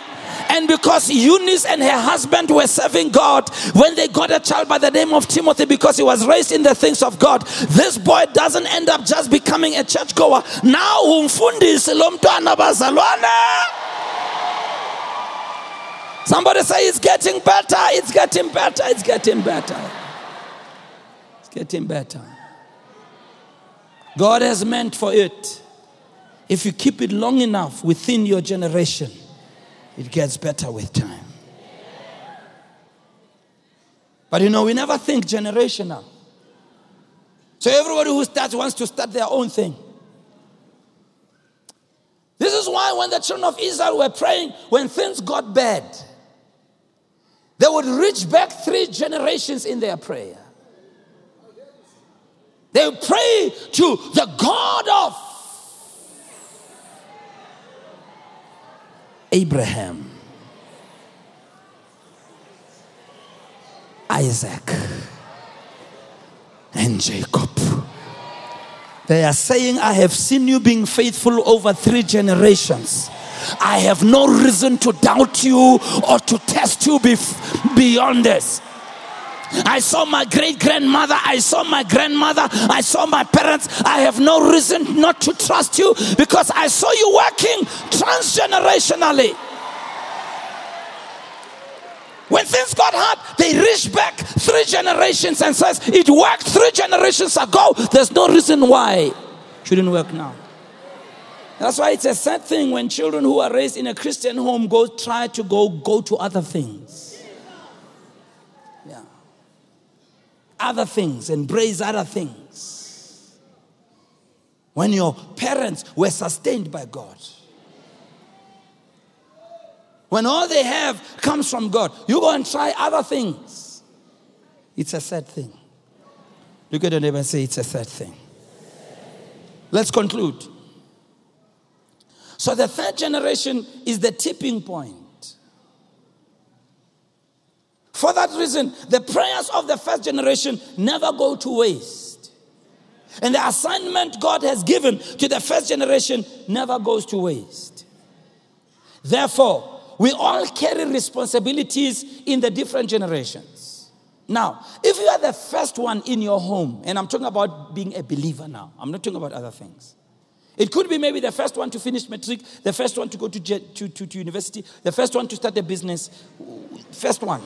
And because Eunice and her husband were serving God, when they got a child by the name of Timothy, because he was raised in the things of God, this boy doesn't end up just becoming a churchgoer. Now, Somebody say it's getting better, it's getting better, it's getting better. It's getting better. God has meant for it. If you keep it long enough within your generation, it gets better with time. But you know, we never think generational. So everybody who starts wants to start their own thing. This is why when the children of Israel were praying, when things got bad, they would reach back three generations in their prayer. They pray to the God of Abraham, Isaac, and Jacob. They are saying, I have seen you being faithful over three generations. I have no reason to doubt you or to test you beyond this. I saw my great grandmother. I saw my grandmother. I saw my parents. I have no reason not to trust you because I saw you working transgenerationally. When things got hard, they reached back three generations and says, it worked three generations ago. There's no reason why shouldn't work now. That's why it's a sad thing when children who are raised in a Christian home go try to go go to other things. Other things, embrace other things. When your parents were sustained by God. When all they have comes from God, you go and try other things. It's a sad thing. Look at your neighbor and say, It's a sad thing. Let's conclude. So, the third generation is the tipping point. For that reason, the prayers of the first generation never go to waste. And the assignment God has given to the first generation never goes to waste. Therefore, we all carry responsibilities in the different generations. Now, if you are the first one in your home, and I'm talking about being a believer now, I'm not talking about other things. It could be maybe the first one to finish matric, the first one to go to, to, to, to university, the first one to start a business, first one.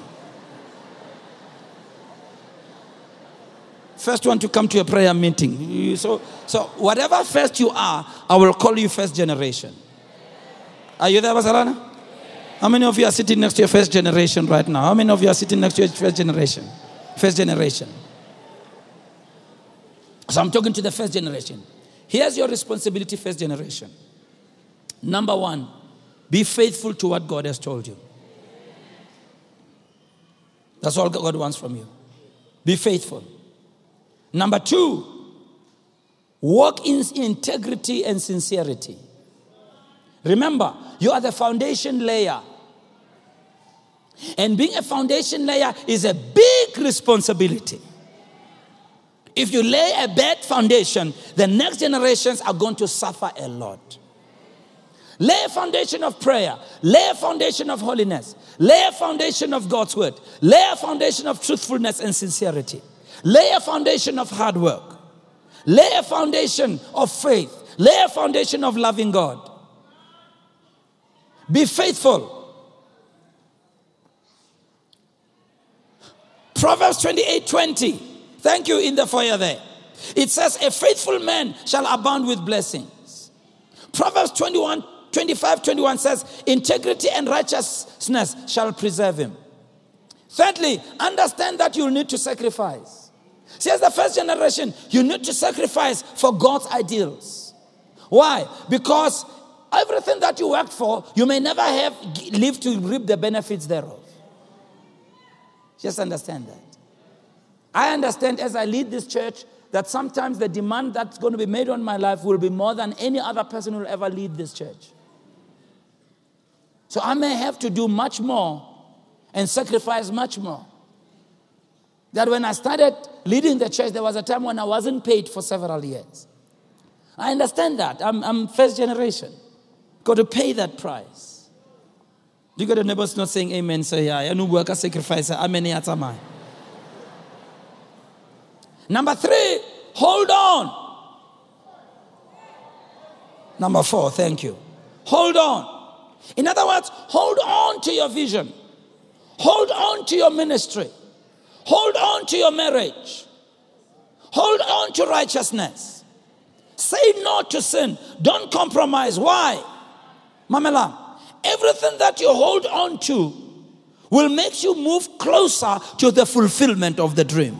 First one to come to a prayer meeting. So, so whatever first you are, I will call you first generation. Are you there, Basalana? How many of you are sitting next to your first generation right now? How many of you are sitting next to your first generation? First generation. So I'm talking to the first generation. Here's your responsibility, first generation. Number one, be faithful to what God has told you. That's all God wants from you. Be faithful. Number two, Walk in integrity and sincerity. Remember, you are the foundation layer. And being a foundation layer is a big responsibility. If you lay a bad foundation, the next generations are going to suffer a lot. Lay a foundation of prayer, lay a foundation of holiness, lay a foundation of God's word, lay a foundation of truthfulness and sincerity, lay a foundation of hard work, lay a foundation of faith, lay a foundation of loving God. Be faithful. Proverbs 28 20. Thank you in the foyer there. It says, A faithful man shall abound with blessings. Proverbs 21 25 21 says, Integrity and righteousness shall preserve him. Thirdly, understand that you'll need to sacrifice. See, as the first generation, you need to sacrifice for God's ideals. Why? Because everything that you worked for, you may never have lived to reap the benefits thereof. Just understand that. I understand as I lead this church that sometimes the demand that's going to be made on my life will be more than any other person who will ever lead this church. So I may have to do much more and sacrifice much more. That when I started leading the church, there was a time when I wasn't paid for several years. I understand that. I'm, I'm first generation. Got to pay that price. Do you got a neighbors not saying amen, say yeah. I know, worker sacrifice. Amen. Number three, hold on. Number four, thank you. Hold on. In other words, hold on to your vision. Hold on to your ministry. Hold on to your marriage. Hold on to righteousness. Say no to sin. Don't compromise. Why? Mamela, everything that you hold on to will make you move closer to the fulfillment of the dream.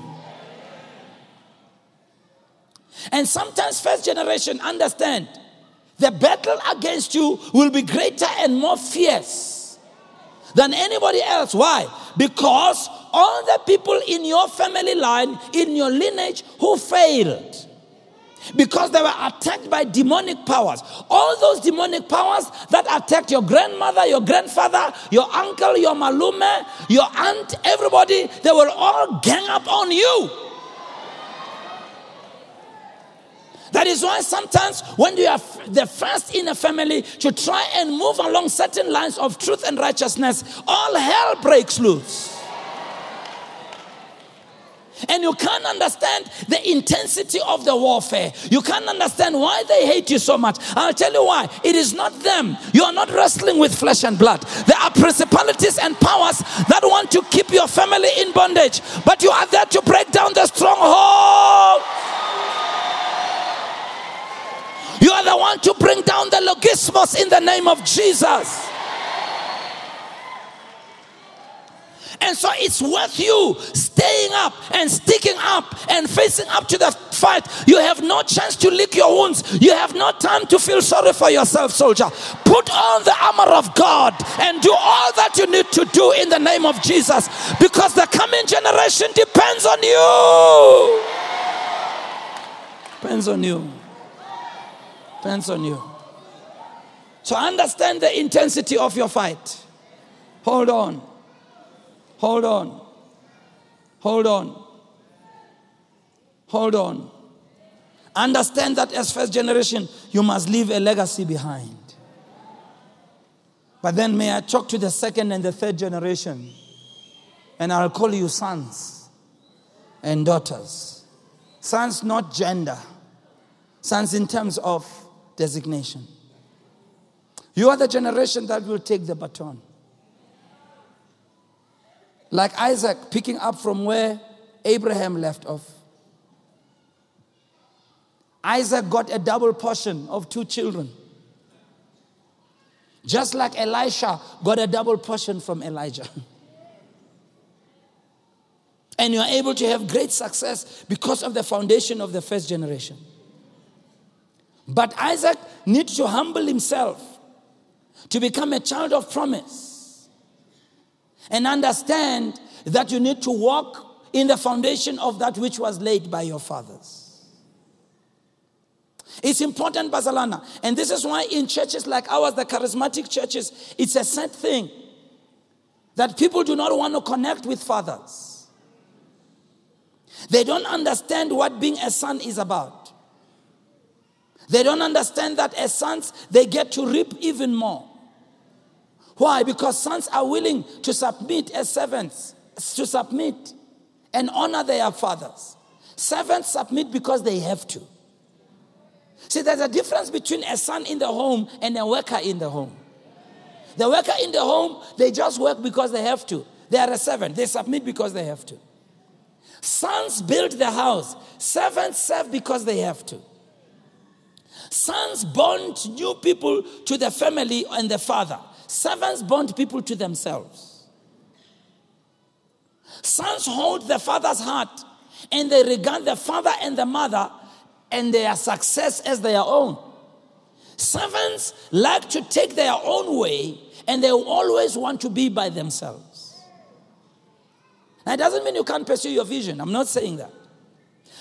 And sometimes first generation understand the battle against you will be greater and more fierce than anybody else. Why? Because all the people in your family line, in your lineage who failed, because they were attacked by demonic powers. All those demonic powers that attacked your grandmother, your grandfather, your uncle, your malume, your aunt, everybody, they will all gang up on you. That is why sometimes when you are the first in a family to try and move along certain lines of truth and righteousness, all hell breaks loose. And you can't understand the intensity of the warfare. You can't understand why they hate you so much. I'll tell you why. It is not them. You are not wrestling with flesh and blood. There are principalities and powers that want to keep your family in bondage, but you are there to break down the stronghold. You are the one to bring down the logismos in the name of Jesus. And so it's worth you staying up and sticking up and facing up to the fight. You have no chance to lick your wounds. You have no time to feel sorry for yourself, soldier. Put on the armor of God and do all that you need to do in the name of Jesus because the coming generation depends on you. Depends on you. Depends on you. So understand the intensity of your fight. Hold on. Hold on. Hold on. Hold on. Understand that as first generation, you must leave a legacy behind. But then may I talk to the second and the third generation, and I'll call you sons and daughters. Sons, not gender, sons in terms of designation. You are the generation that will take the baton. Like Isaac picking up from where Abraham left off. Isaac got a double portion of two children. Just like Elisha got a double portion from Elijah. and you're able to have great success because of the foundation of the first generation. But Isaac needs to humble himself to become a child of promise and understand that you need to walk in the foundation of that which was laid by your fathers. It's important, Bazalana. And this is why in churches like ours, the charismatic churches, it's a sad thing that people do not want to connect with fathers. They don't understand what being a son is about. They don't understand that as sons, they get to reap even more. Why? Because sons are willing to submit as servants, to submit and honor their fathers. Servants submit because they have to. See, there's a difference between a son in the home and a worker in the home. The worker in the home, they just work because they have to. They are a servant. They submit because they have to. Sons build the house. Servants serve because they have to. Sons bond new people to the family and the father. Servants bond people to themselves. Sons hold the father's heart and they regard the father and the mother and their success as their own. Servants like to take their own way and they always want to be by themselves. It doesn't mean you can't pursue your vision. I'm not saying that.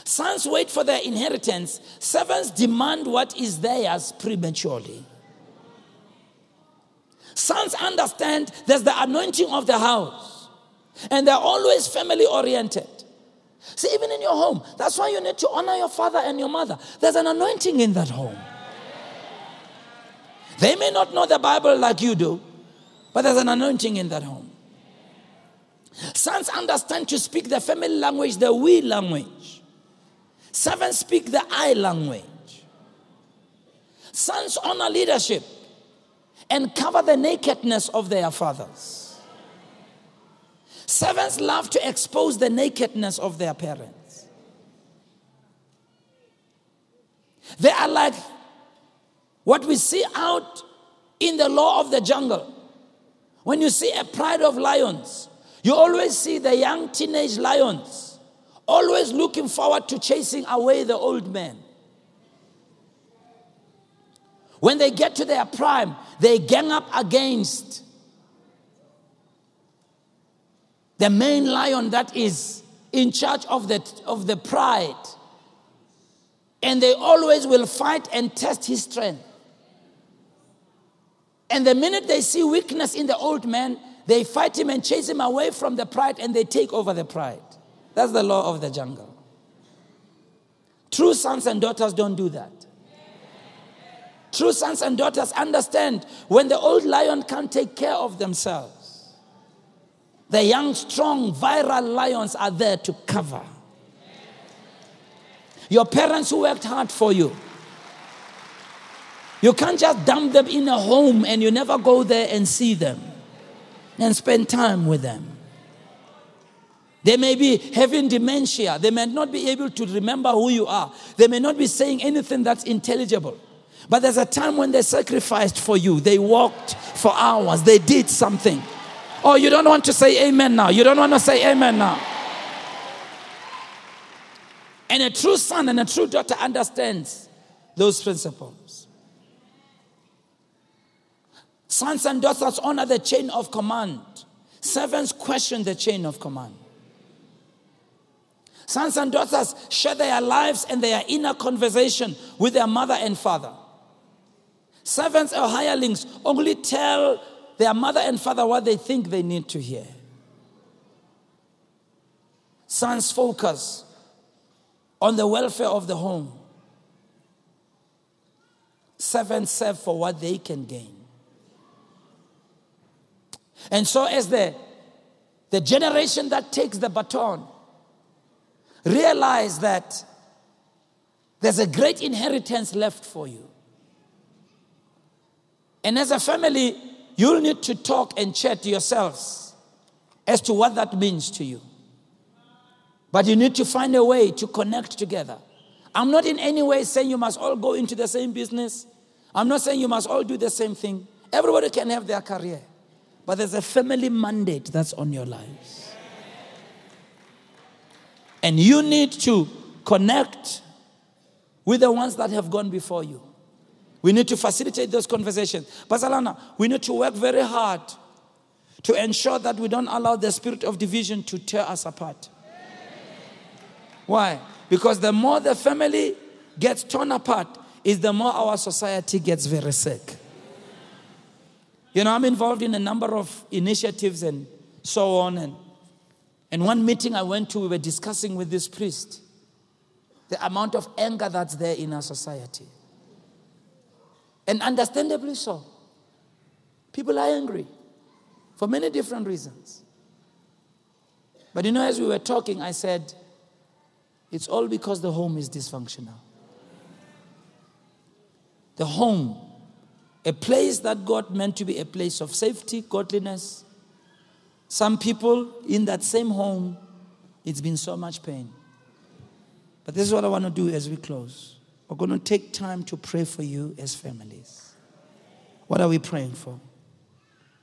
Sons wait for their inheritance, servants demand what is theirs prematurely. Sons understand there's the anointing of the house, and they're always family oriented. See, even in your home, that's why you need to honor your father and your mother. There's an anointing in that home. They may not know the Bible like you do, but there's an anointing in that home. Sons understand to speak the family language, the we language. Servants speak the I language. Sons honor leadership and cover the nakedness of their fathers. Servants love to expose the nakedness of their parents. They are like what we see out in the law of the jungle. When you see a pride of lions, you always see the young teenage lions always looking forward to chasing away the old men. When they get to their prime, they gang up against the main lion that is in charge of the, of the pride. And they always will fight and test his strength. And the minute they see weakness in the old man, they fight him and chase him away from the pride and they take over the pride. That's the law of the jungle. True sons and daughters don't do that. True sons and daughters understand when the old lion can't take care of themselves the young, strong, viral lions are there to cover. Your parents who worked hard for you. You can't just dump them in a home and you never go there and see them and spend time with them. They may be having dementia. They may not be able to remember who you are. They may not be saying anything that's intelligible. But there's a time when they sacrificed for you. They walked for hours. They did something. Oh, you don't want to say amen now. You don't want to say amen now. And a true son and a true daughter understands those principles. Sons and daughters honor the chain of command. Servants question the chain of command. Sons and daughters share their lives and their inner conversation with their mother and father. Servants or hirelings only tell their mother and father what they think they need to hear. Sons focus on the welfare of the home. Servants serve for what they can gain. And so, as the, the generation that takes the baton realize that there's a great inheritance left for you. And as a family, You'll need to talk and chat yourselves as to what that means to you. But you need to find a way to connect together. I'm not in any way saying you must all go into the same business. I'm not saying you must all do the same thing. Everybody can have their career. But there's a family mandate that's on your lives. And you need to connect with the ones that have gone before you. We need to facilitate those conversations. Bazalana, we need to work very hard to ensure that we don't allow the spirit of division to tear us apart. Why? Because the more the family gets torn apart, is the more our society gets very sick. You know, I'm involved in a number of initiatives and so on. And, and one meeting I went to, we were discussing with this priest the amount of anger that's there in our society. And understandably so. People are angry for many different reasons. But you know, as we were talking, I said, it's all because the home is dysfunctional. The home, a place that God meant to be a place of safety, godliness. Some people in that same home, it's been so much pain. But this is what I want to do as we close. We're going to take time to pray for you as families. What are we praying for?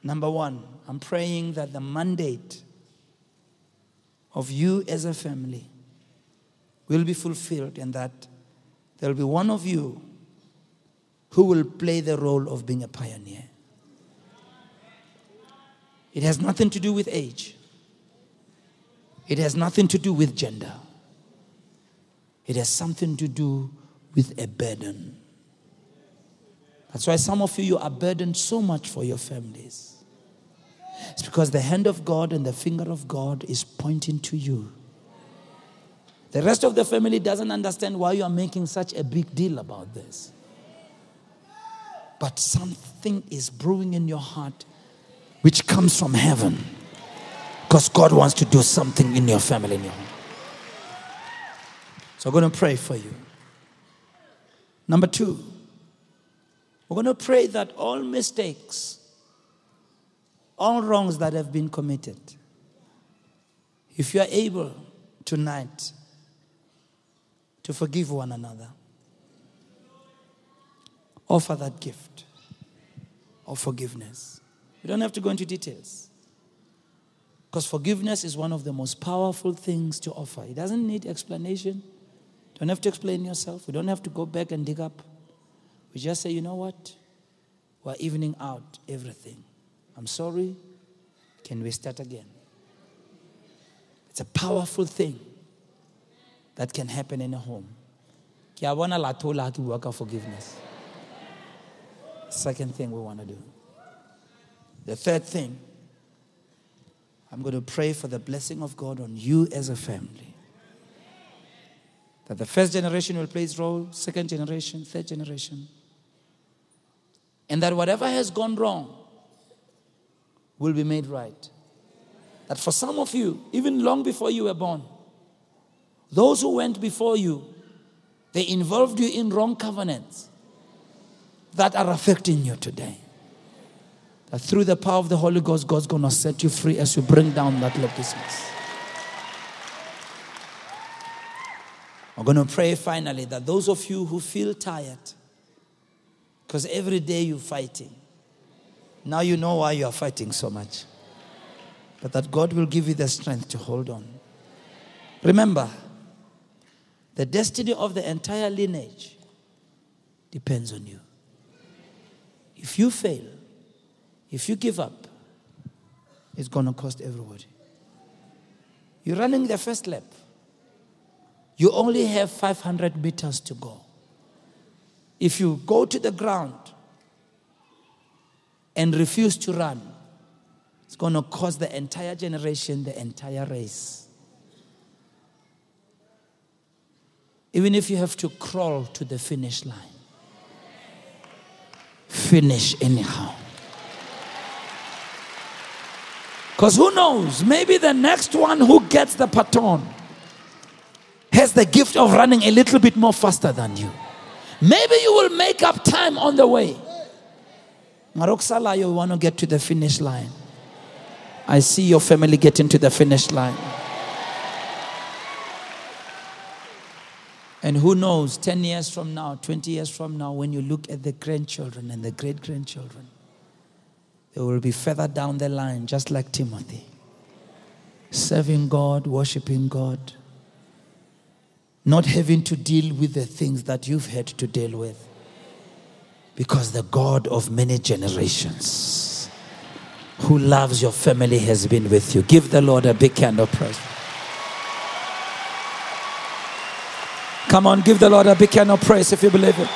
Number one, I'm praying that the mandate of you as a family will be fulfilled and that there will be one of you who will play the role of being a pioneer. It has nothing to do with age, it has nothing to do with gender, it has something to do with a burden. That's why some of you, you are burdened so much for your families. It's because the hand of God and the finger of God is pointing to you. The rest of the family doesn't understand why you are making such a big deal about this. But something is brewing in your heart which comes from heaven. Because God wants to do something in your family, in your. So I'm going to pray for you. Number two, we're going to pray that all mistakes, all wrongs that have been committed, if you are able tonight to forgive one another, offer that gift of forgiveness. You don't have to go into details. Because forgiveness is one of the most powerful things to offer. It doesn't need explanation don't have to explain yourself. We don't have to go back and dig up. We just say, you know what? We're evening out everything. I'm sorry. Can we start again? It's a powerful thing that can happen in a home. Kiawana latola to work out forgiveness. Second thing we want to do. The third thing, I'm going to pray for the blessing of God on you as a family. That the first generation will play its role, second generation, third generation. And that whatever has gone wrong will be made right. That for some of you, even long before you were born, those who went before you, they involved you in wrong covenants that are affecting you today. That through the power of the Holy Ghost, God's going to set you free as you bring down that logismos. I'm going to pray finally that those of you who feel tired, because every day you're fighting, now you know why you are fighting so much. But that God will give you the strength to hold on. Remember, the destiny of the entire lineage depends on you. If you fail, if you give up, it's going to cost everybody. You're running the first lap. You only have 500 meters to go. If you go to the ground and refuse to run, it's going to cost the entire generation, the entire race. Even if you have to crawl to the finish line, finish anyhow. Because who knows, maybe the next one who gets the baton has the gift of running a little bit more faster than you. Maybe you will make up time on the way. Maroksala, you want to get to the finish line. I see your family getting to the finish line. And who knows, 10 years from now, 20 years from now, when you look at the grandchildren and the great grandchildren, they will be further down the line, just like Timothy, serving God, worshiping God not having to deal with the things that you've had to deal with. Because the God of many generations who loves your family has been with you. Give the Lord a big hand of praise. Come on, give the Lord a big hand of praise if you believe it.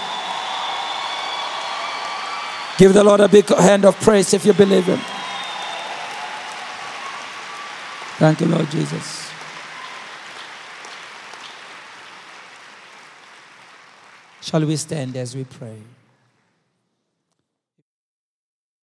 Give the Lord a big hand of praise if you believe Him. Thank you, Lord Jesus. Shall we stand as we pray?